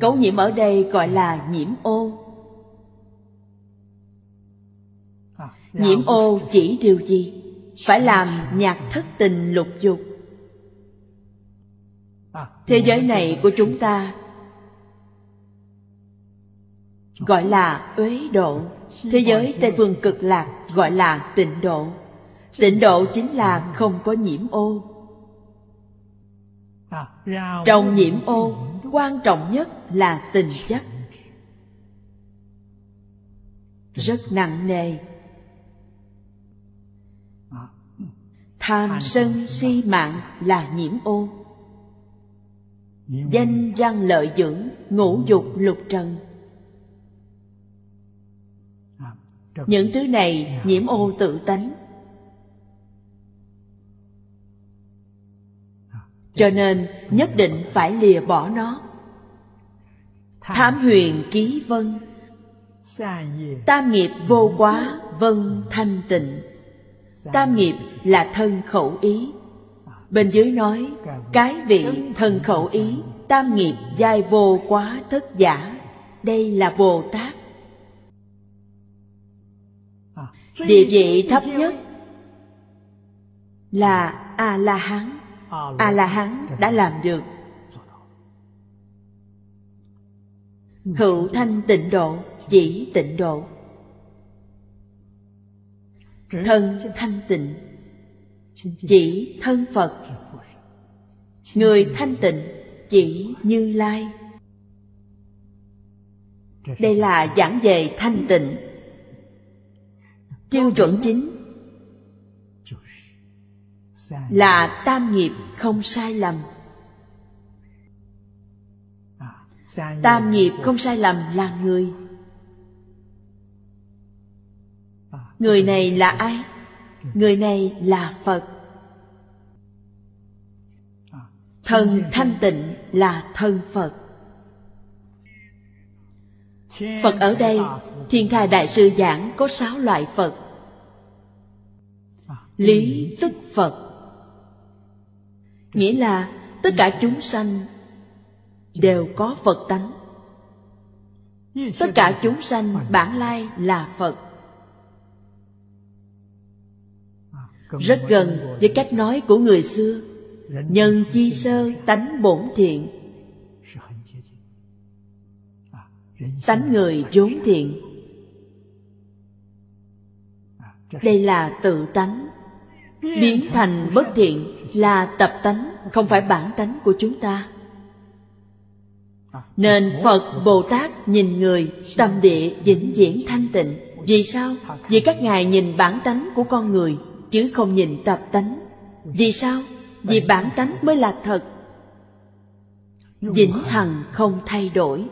Cấu nhiễm ở đây gọi là nhiễm ô. Nhiễm ô chỉ điều gì? Phải làm nhạc thất tình lục dục. Thế giới này của chúng ta gọi là uế độ. Thế giới tây phương cực lạc gọi là tịnh độ. Tịnh độ chính là không có nhiễm ô. Trong nhiễm ô, quan trọng nhất là tình chấp rất nặng nề. Tham sân si mạng là nhiễm ô. Danh răng lợi dưỡng, ngũ dục lục trần. Những thứ này nhiễm ô tự tánh. Cho nên nhất định phải lìa bỏ nó. Thám huyền ký vân. Tam nghiệp vô quá, vân, thanh tịnh. Tam nghiệp là thân khẩu ý. Bên dưới nói, cái vị thân khẩu ý, tam nghiệp giai vô quá thất giả. Đây là bồ tát. Địa vị thấp nhất là a la hán a la hán đã làm được. Hữu thanh tịnh độ chỉ tịnh độ. Thân thanh tịnh chỉ thân phật. Người thanh tịnh chỉ như lai. Đây là giảng về thanh tịnh tiêu chuẩn chính là tam nghiệp không sai lầm. Tam nghiệp không sai lầm là người. Người này là ai? Người này là phật. Thần thanh tịnh là thân phật. Phật ở đây, thiên thai đại sư giảng có sáu loại phật lý tức phật. Nghĩa là tất cả chúng sanh đều có phật tánh. Tất cả chúng sanh bản lai là phật. Rất gần với cách nói của người xưa, nhân chi sơ tánh bổn thiện. Tánh người vốn thiện. Đây là tự tánh biến thành bất thiện là tập tánh, không phải bản tánh của chúng ta. Nên phật bồ tát nhìn người, tâm địa vĩnh viễn thanh tịnh. Vì sao? Vì các ngài nhìn bản tánh của con người, chứ không nhìn tập tánh. Vì sao? Vì bản tánh mới là thật. Vĩnh hằng không thay đổi.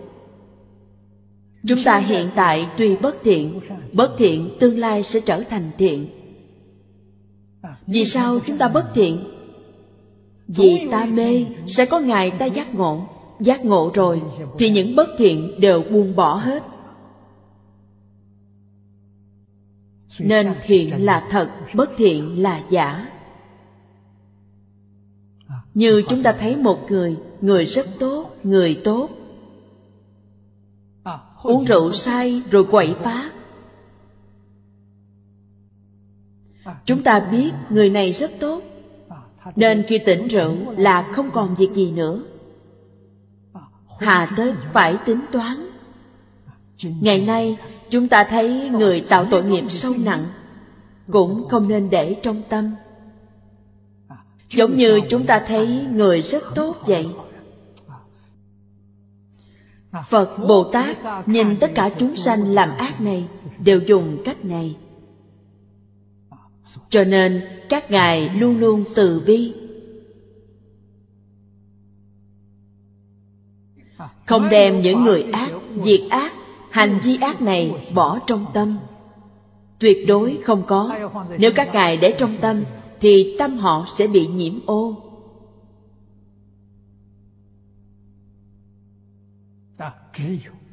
Chúng ta hiện tại tuy bất thiện bất thiện tương lai sẽ trở thành thiện vì sao chúng ta bất thiện? Vì ta mê, sẽ có ngày ta giác ngộ. Giác ngộ rồi, thì những bất thiện đều buông bỏ hết. Nên thiện là thật, bất thiện là giả. Như chúng ta thấy một người người rất tốt, người tốt. Uống rượu say rồi quậy phá. Chúng ta biết người này rất tốt. Nên khi tỉnh rượu là không còn việc gì nữa. Hà tất phải tính toán. Ngày nay, chúng ta thấy người tạo tội nghiệp sâu nặng, cũng không nên để trong tâm. Giống như chúng ta thấy người rất tốt vậy. Phật bồ tát nhìn tất cả chúng sanh làm ác này đều dùng cách này cho nên các ngài luôn luôn từ bi. Không đem những người ác, diệt ác, hành vi ác này bỏ trong tâm. Tuyệt đối không có. Nếu các ngài để trong tâm, thì tâm họ sẽ bị nhiễm ô.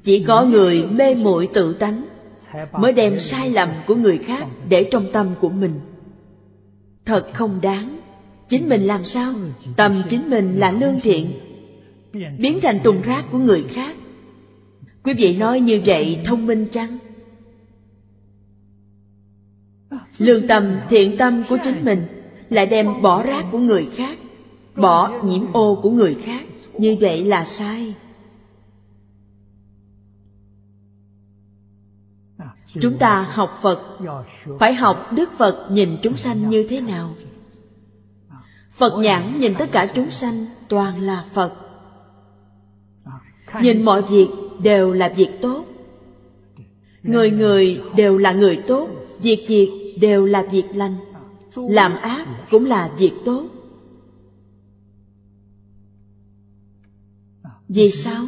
Chỉ có người mê muội tự tánh mới đem sai lầm của người khác để trong tâm của mình thật không đáng. Chính mình làm sao? Tâm chính mình là lương thiện, biến thành tùng rác của người khác. Quý vị nói như vậy thông minh chăng? Lương tâm, thiện tâm của chính mình lại đem bỏ rác của người khác, bỏ nhiễm ô của người khác. Như vậy là sai. Chúng ta học phật. Phải học đức phật nhìn chúng sanh như thế nào? Phật nhãn nhìn tất cả chúng sanh toàn là phật. Nhìn mọi việc đều là việc tốt. Người người đều là người tốt, việc việc đều là việc lành. Làm ác cũng là việc tốt. Vì sao?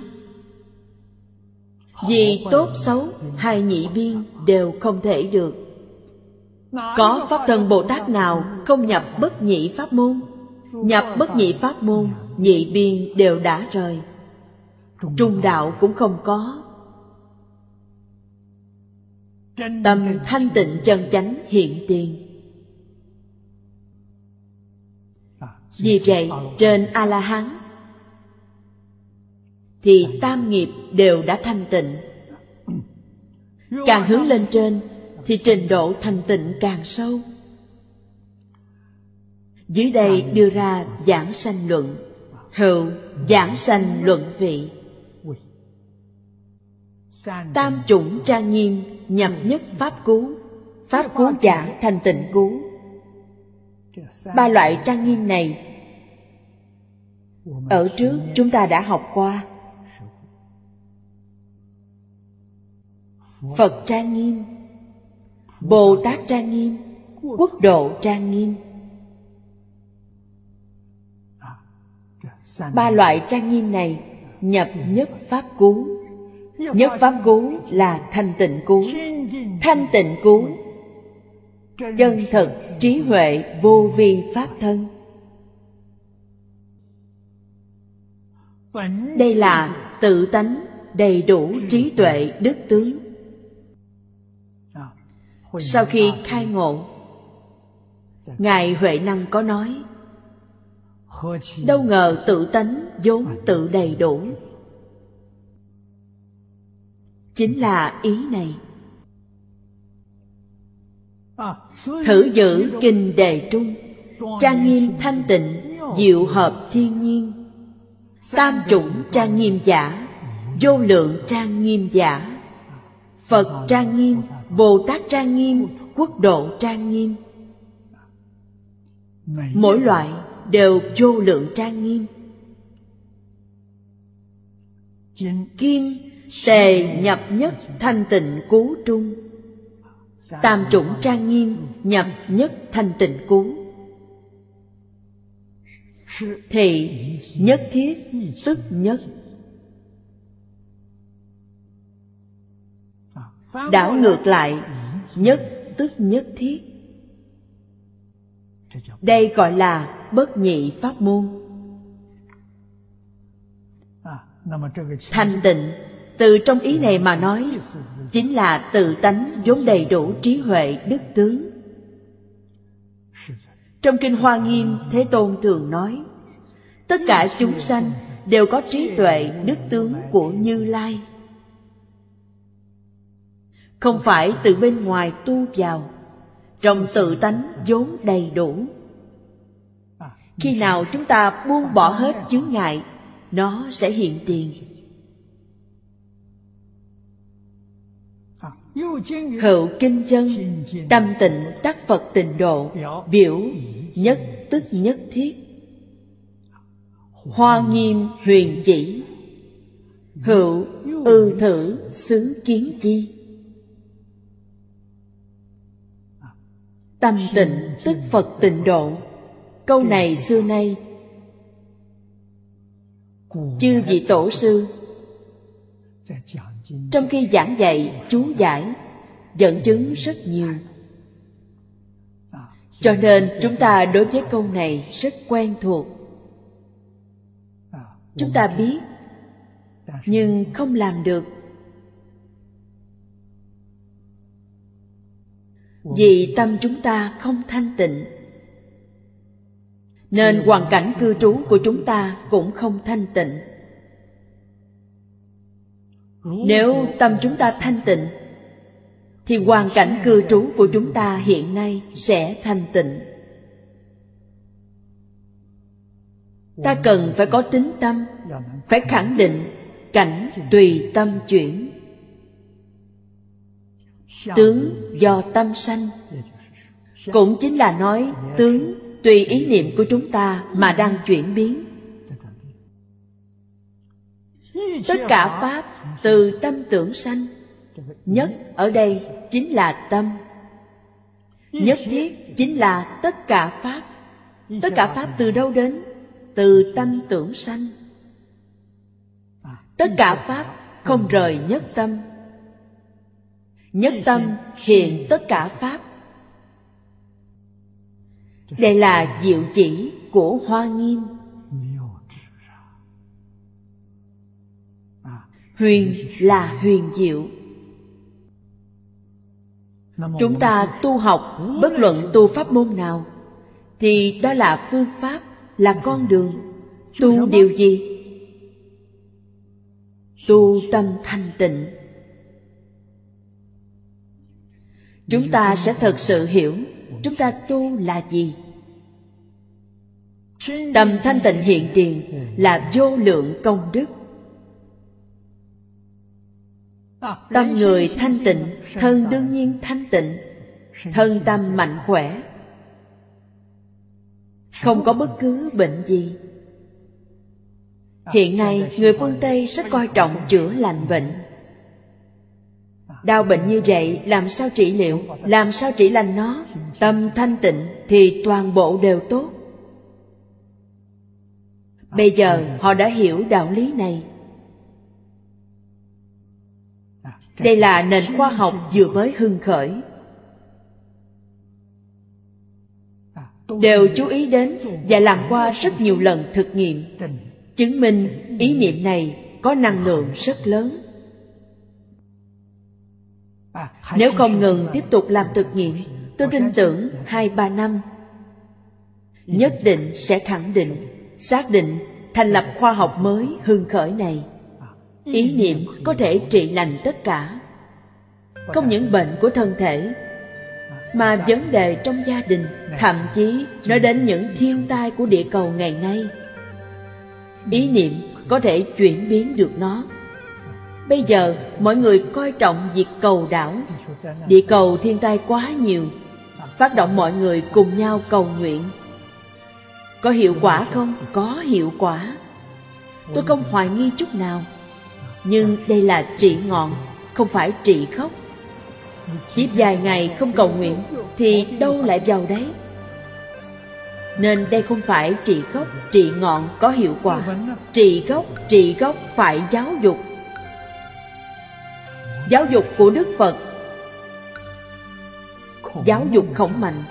Vì tốt xấu hai nhị biên đều không thể được. Có pháp thân bồ tát nào không nhập bất nhị pháp môn? Nhập bất nhị pháp môn, nhị biên đều đã rời. Trung đạo cũng không có. Tâm thanh tịnh chân chánh hiện tiền. Vì vậy, trên a la hán thì tam nghiệp đều đã thanh tịnh. Càng hướng lên trên thì trình độ thanh tịnh càng sâu. Dưới đây đưa ra giảng sanh luận. Hữu giảng sanh luận vị. Tam chủng trang nghiêm nhập nhất pháp cú, pháp cú giảng thành tịnh cú. ba loại trang nghiêm này ở trước chúng ta đã học qua. Phật trang nghiêm bồ tát trang nghiêm quốc độ trang nghiêm. Ba loại trang nghiêm này nhập nhất pháp cú, nhất pháp cú là thanh tịnh cú, thanh tịnh cú chân thật trí huệ vô vi pháp thân. Đây là tự tánh đầy đủ trí tuệ đức tướng sau khi khai ngộ ngài huệ năng có nói đâu ngờ tự tánh vốn tự đầy đủ. Chính là ý này. Thử giữ kinh đề trung trang nghiêm thanh tịnh diệu hợp thiên nhiên. Tam chủng trang nghiêm giả vô lượng trang nghiêm giả. Phật trang nghiêm bồ tát trang nghiêm quốc độ trang nghiêm. Mỗi loại đều vô lượng trang nghiêm. Kim tề nhập nhất thanh tịnh cú trung. Tam chủng trang nghiêm nhập nhất thanh tịnh cú, thì nhất thiết tức nhất. Đảo ngược lại, nhất tức nhất thiết. Đây gọi là bất nhị pháp môn. Thanh tịnh, từ trong ý này mà nói, chính là tự tánh vốn đầy đủ trí huệ đức tướng. Trong kinh hoa nghiêm, thế tôn thường nói, tất cả chúng sanh đều có trí tuệ đức tướng của như lai không phải từ bên ngoài tu vào, trong tự tánh vốn đầy đủ. Khi nào chúng ta buông bỏ hết chướng ngại, nó sẽ hiện tiền. Hữu kinh chân tâm tịnh tác phật tịnh độ, biểu nhất tức nhất thiết. Hoa nghiêm huyền chỉ, hữu ư thử xứ kiến chi. Tâm tịnh tức Phật tịnh độ. Câu này xưa nay, Chư vị tổ sư, Trong khi giảng dạy, chú giải, Dẫn chứng rất nhiều. Cho nên chúng ta đối với câu này rất quen thuộc. Chúng ta biết, Nhưng không làm được. Vì tâm chúng ta không thanh tịnh, Nên hoàn cảnh cư trú của chúng ta cũng không thanh tịnh. Nếu tâm chúng ta thanh tịnh, Thì hoàn cảnh cư trú của chúng ta hiện nay sẽ thanh tịnh. Ta cần phải có tính tâm, Phải khẳng định cảnh tùy tâm chuyển tướng do tâm sanh. Cũng chính là nói, tướng tùy ý niệm của chúng ta mà đang chuyển biến. Tất cả pháp từ tâm tưởng sanh, nhất ở đây chính là tâm. Nhất thiết chính là tất cả pháp. Tất cả pháp từ đâu đến? Từ tâm tưởng sanh. Tất cả pháp không rời nhất tâm nhất tâm hiện tất cả pháp. Đây là diệu chỉ của hoa nghiêm. Huyền là huyền diệu. Chúng ta tu học bất luận tu pháp môn nào, thì đó là phương pháp, là con đường. Tu điều gì? Tu tâm thanh tịnh. Chúng ta sẽ thật sự hiểu chúng ta tu là gì. Tâm thanh tịnh hiện tiền là vô lượng công đức. Tâm người thanh tịnh, thân đương nhiên thanh tịnh, thân tâm mạnh khỏe. Không có bất cứ bệnh gì. Hiện nay, người phương tây rất coi trọng chữa lành bệnh. Đau bệnh như vậy, làm sao trị liệu? Làm sao trị lành nó? Tâm thanh tịnh thì toàn bộ đều tốt. Bây giờ, họ đã hiểu đạo lý này. Đây là nền khoa học vừa mới hưng khởi. Đều chú ý đến và làm qua rất nhiều lần thực nghiệm, Chứng minh ý niệm này có năng lượng rất lớn nếu không ngừng tiếp tục làm thực nghiệm, Tôi tin tưởng hai ba năm, Nhất định sẽ khẳng định, Xác định, thành lập khoa học mới hưng khởi này. Ý niệm có thể trị lành tất cả. Không những bệnh của thân thể, Mà vấn đề trong gia đình, Thậm chí nói đến những thiên tai của địa cầu ngày nay. Ý niệm có thể chuyển biến được nó. Bây giờ mọi người coi trọng việc cầu đảo. Địa cầu thiên tai quá nhiều Phát động mọi người cùng nhau cầu nguyện. Có hiệu quả không? Có hiệu quả. Tôi không hoài nghi chút nào. Nhưng đây là trị ngọn Không phải trị khóc Tiếp vài ngày không cầu nguyện Thì đâu lại vào đấy? Nên đây không phải trị gốc Trị ngọn có hiệu quả. Trị gốc, trị gốc phải giáo dục. Giáo dục của Đức Phật. Giáo dục khổng mạnh.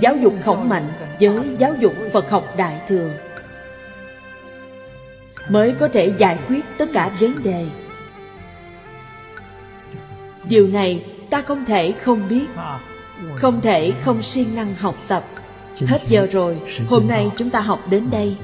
Giáo dục khổng mạnh với giáo dục Phật học Đại Thừa. Mới có thể giải quyết tất cả vấn đề. Điều này ta không thể không biết. Không thể không siêng năng học tập. Hết giờ rồi. Hôm nay chúng ta học đến đây